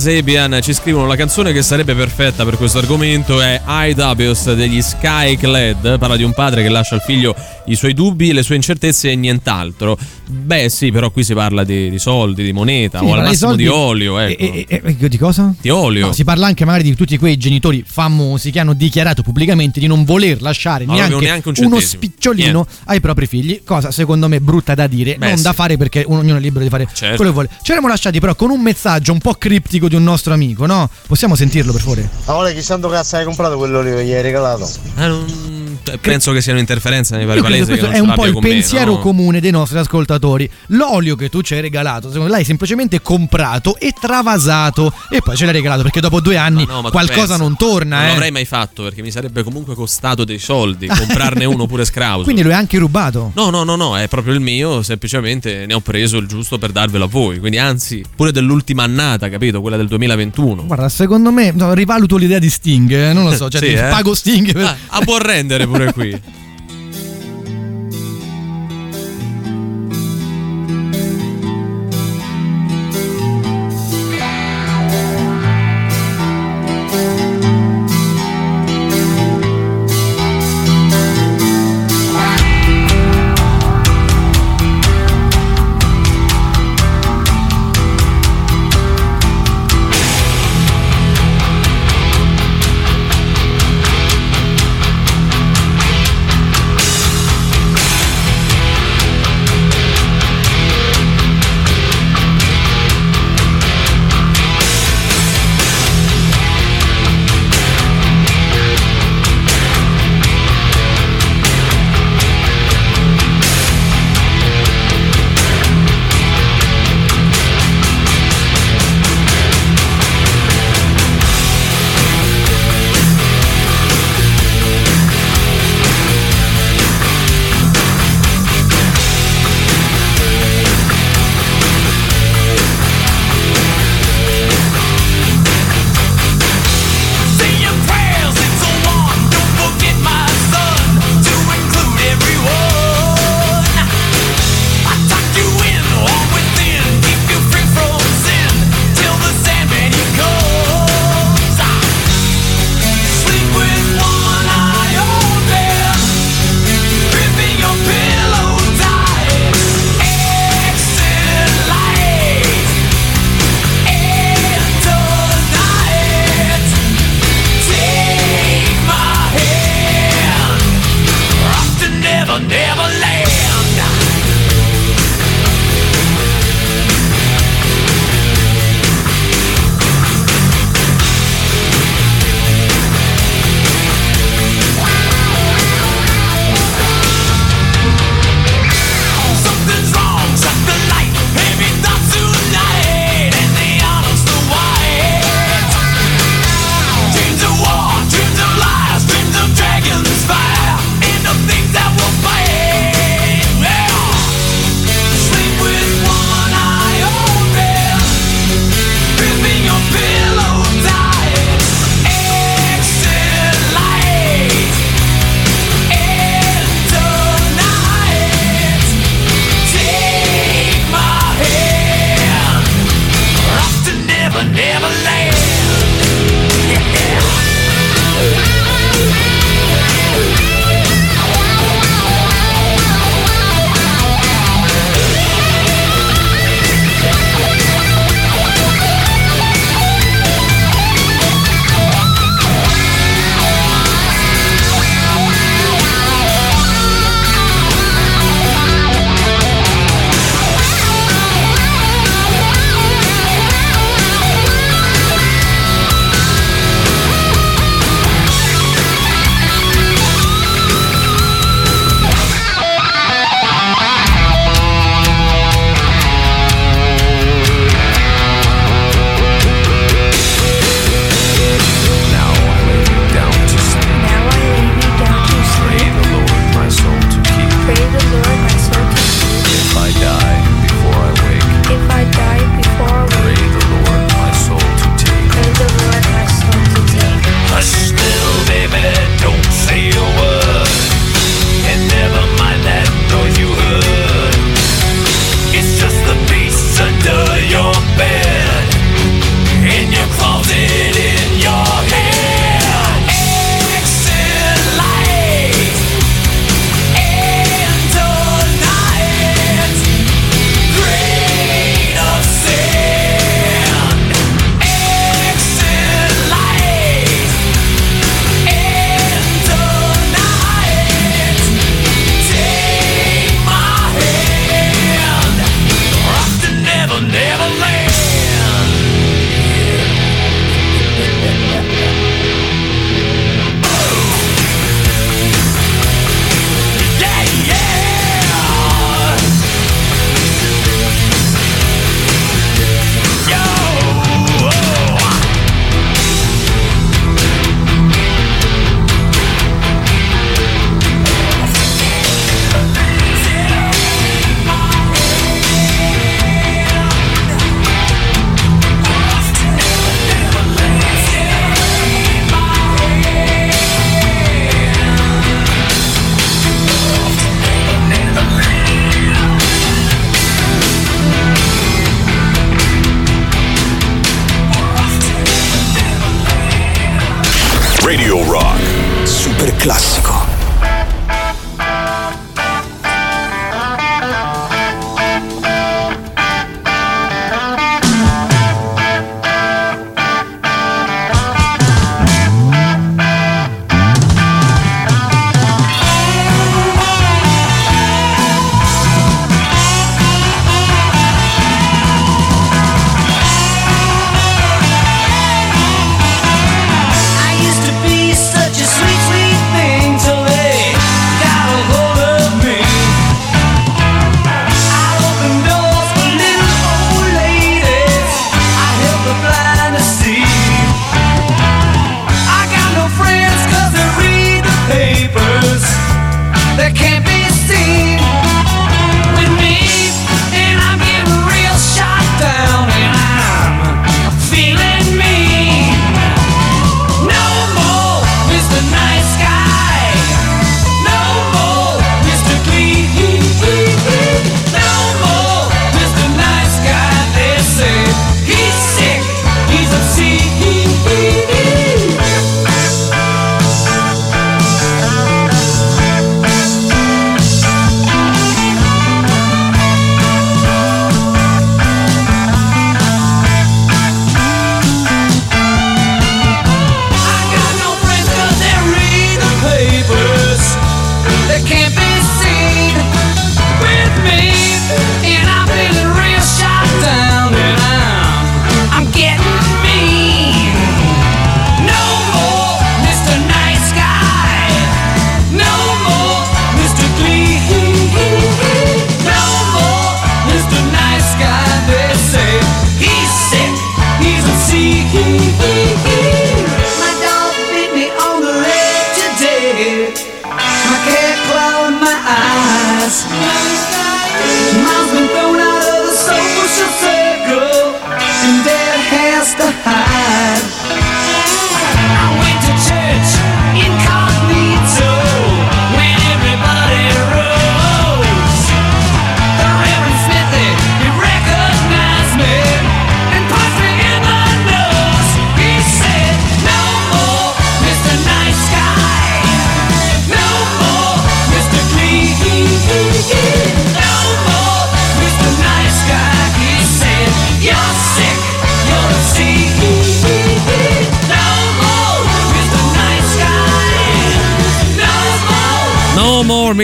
Peter Casabian ci scrivono la canzone che sarebbe perfetta per questo argomento è IWS degli Sky Clad. Parla di un padre che lascia al figlio i suoi dubbi, le sue incertezze e nient'altro. Beh, sì, però qui si parla di, di soldi, di moneta Sì, o al massimo di olio. Ecco. E, e- e- di cosa? Di olio. No, si parla anche magari di tutti quei genitori famosi che hanno dichiarato pubblicamente di non voler lasciare Ma neanche, neanche un uno spicciolino Niente. ai propri figli, cosa secondo me brutta da dire, Beh, non sì. da fare perché un- ognuno è libero di fare Certo. quello che vuole. Ci eravamo lasciati però con un messaggio un po' criptico di un nostro amico, no? Possiamo sentirlo per favore? Ma vuole che santo cazzo hai comprato quell'olio che gli hai regalato? Ah, non- cioè, penso che sia un'interferenza nei vari questo non è un po' il me, pensiero no? comune dei nostri ascoltatori. L'olio che tu ci hai regalato, secondo me l'hai semplicemente comprato e travasato e poi ce l'hai regalato perché dopo due anni No, tu qualcosa non torna. Non eh. l'avrei mai fatto perché mi sarebbe comunque costato dei soldi comprarne uno pure scrauso. Quindi lo hai anche rubato. No, no, no, no, è proprio il mio, semplicemente ne ho preso il giusto per darvelo a voi. Quindi anzi, pure dell'ultima annata, capito? Quella del 2021. Guarda, secondo me no, rivaluto l'idea di Sting, eh, non lo so, cioè Sì, eh? pago Sting per... Ah, a buon rendere pure qui.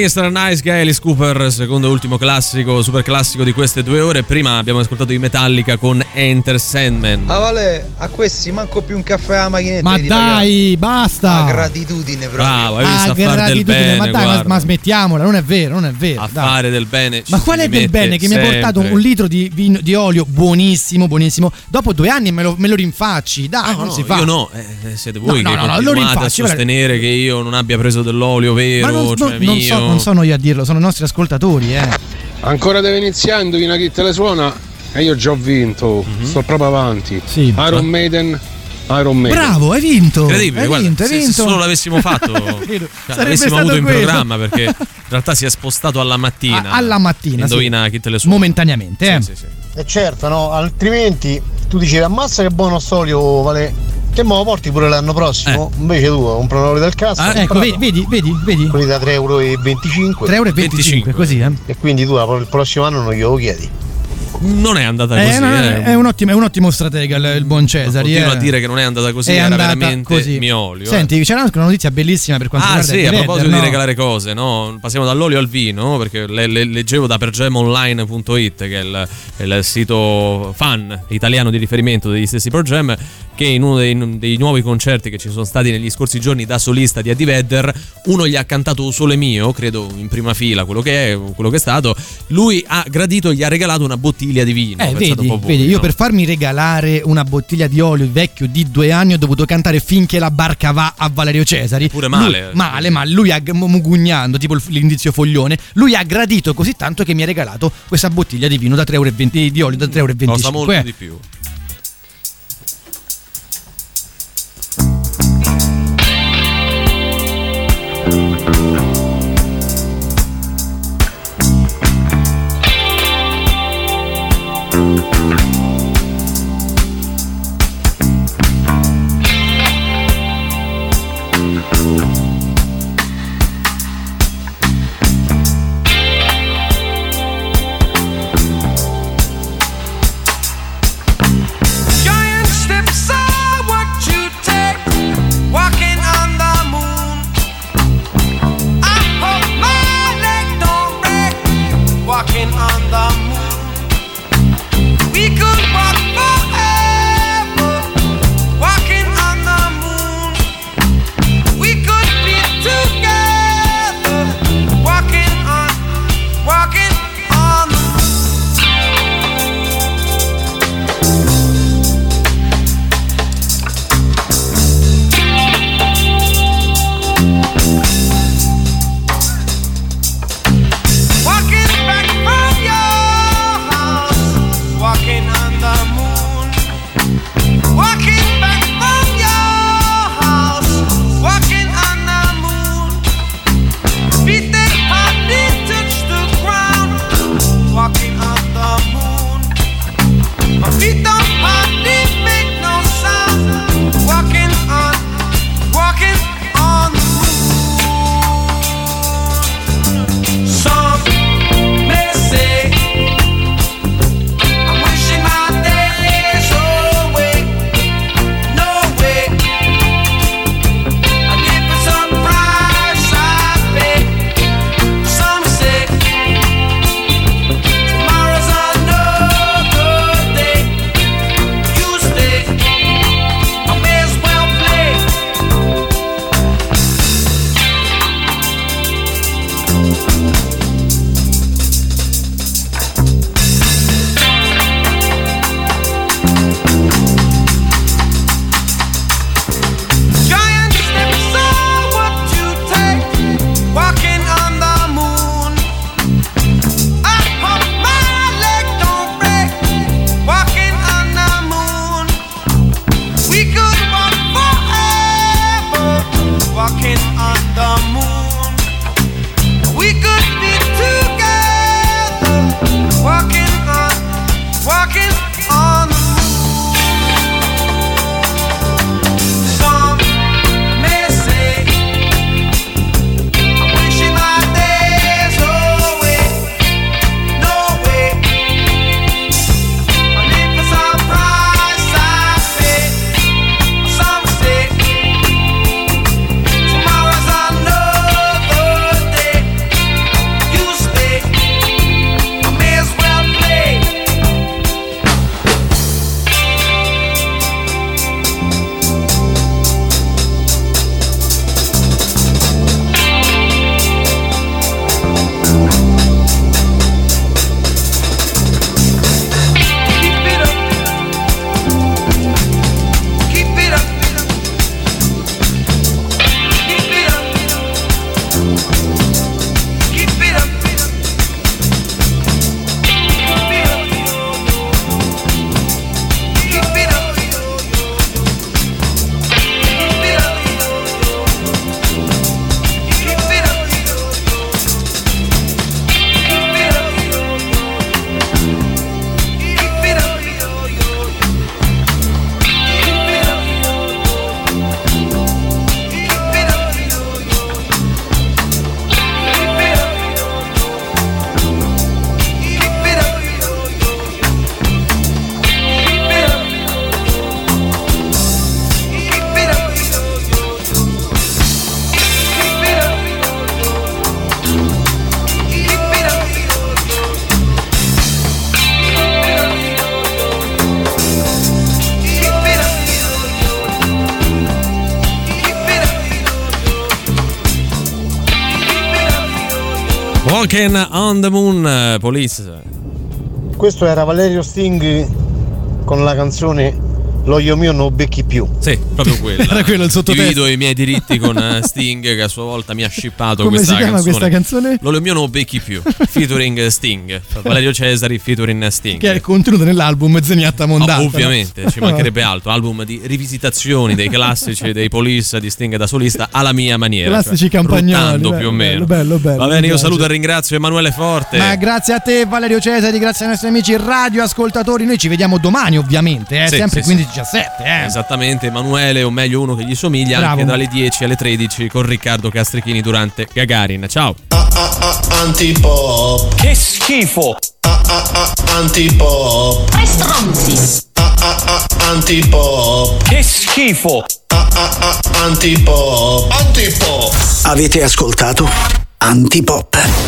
Mr. Nice Guy, Alice Cooper, secondo e ultimo classico, super classico di queste due ore. Prima abbiamo ascoltato i Metallica con Enter Sandman. Ah vale, a questi manco più un caffè alla macchinetta. Ma dai, basta. Ah, gratitudine proprio. Bravo, hai visto Ah, a fare del gratitudine, bene, ma dai, ma, ma smettiamola, non è vero, non è vero. a dai. fare del bene. ci Ma qual è del bene che mi ha portato sempre. un litro di, vino- di olio buonissimo, buonissimo. Dopo due anni me lo, me lo rinfacci, dai, No, non no, si fa. io no, eh, siete voi No, che no, no, lo continuate a sostenere che io non abbia preso dell'olio vero, Ma non, cioè non- non mio. so, non sono io a dirlo, sono i nostri ascoltatori, eh. Ancora deve iniziare, indovina chi te le suona? E io già ho vinto, Mhm. sto proprio avanti. Sì. Iron Maiden, Iron Maiden. Bravo, hai vinto. Incredibile, hai guarda, vinto, hai se, se vinto. solo l'avessimo fatto, cioè, l'avessimo stato avuto in quello. programma perché in realtà si è spostato alla mattina. A- alla mattina, Indovina sì. chi te le suona. Momentaneamente, eh. Sì, sì, sì. E certo, no, altrimenti tu dicevi ammazza che buono sto olio, vale. Che me lo porti pure l'anno prossimo? Invece tu compri l'olio del cazzo. Ah, ecco, vedi, vedi, vedi, vedi. Quelli da 3,25 euro. 3,25 euro, così, eh. E quindi tu la- il prossimo anno non glielo chiedi. Non è andata Eh, così. no, eh. è, un ottimo, è un ottimo stratega il, il buon Cesari. Continuo eh. a dire che non è andata così, È era andata veramente così. mio olio. eh. Senti, c'era anche una notizia bellissima per quanto Ah riguarda sì, il a Vedder, proposito no? di regalare cose, no? passiamo dall'olio al vino, perché le- le- leggevo da pergemonline.it, che è il, è il sito fan italiano di riferimento degli stessi Pearl Jam, che in uno dei, dei nuovi concerti che ci sono stati negli scorsi giorni da solista di Eddie Vedder, uno gli ha cantato Sole Mio, credo in prima fila quello che è, quello che è stato, lui ha gradito e gli ha regalato una bottiglia di vino. Eh, vedi, voi, vedi, io no? per farmi regalare una bottiglia di olio vecchio di due anni ho dovuto cantare finché la barca va a Valerio Cesari. Pure male. Lui- male, ma lui ha mugugnando, tipo l'indizio foglione, lui ha gradito così tanto che mi ha regalato questa bottiglia di vino da 3,20 euro di olio da 3,25 euro. Costa molto eh. di più. talking. Walking on the Moon, eh, Police. Questo era Valerio Sting con la canzone Lo io mio non becchi più. Sì, proprio quello. Era quello il sottotesto. Divido i miei diritti con eh, Sting che a sua volta mi ha shippato Come questa si chiama canzone. questa canzone? Lo mio non becchi più. Featuring Sting. Valerio Cesari featuring Sting. Che è contenuto nell'album Zeniatta Mondata. Ah, no? ovviamente, ci mancherebbe altro. Album di rivisitazioni dei classici dei Police di Sting da solista alla mia maniera. Classici cioè, campagnoli, bello, più o meno. bello, bello, Va mi bene, io saluto e ringrazio Emanuele Forte. Ma grazie a te Valerio Cesari, grazie ai nostri amici radioascoltatori. Noi ci vediamo domani ovviamente, eh, Sì, sempre sì, 15-17. Eh. Esattamente, Emanuele, o meglio uno che gli somiglia, Bravo. anche dalle 10 alle 13 con Riccardo Castrichini durante Gagarin. Ciao. Antipop. Che schifo. Antipop. Tre stronzi. Antipop. Che schifo. Antipop. Antipop. Avete ascoltato Antipop.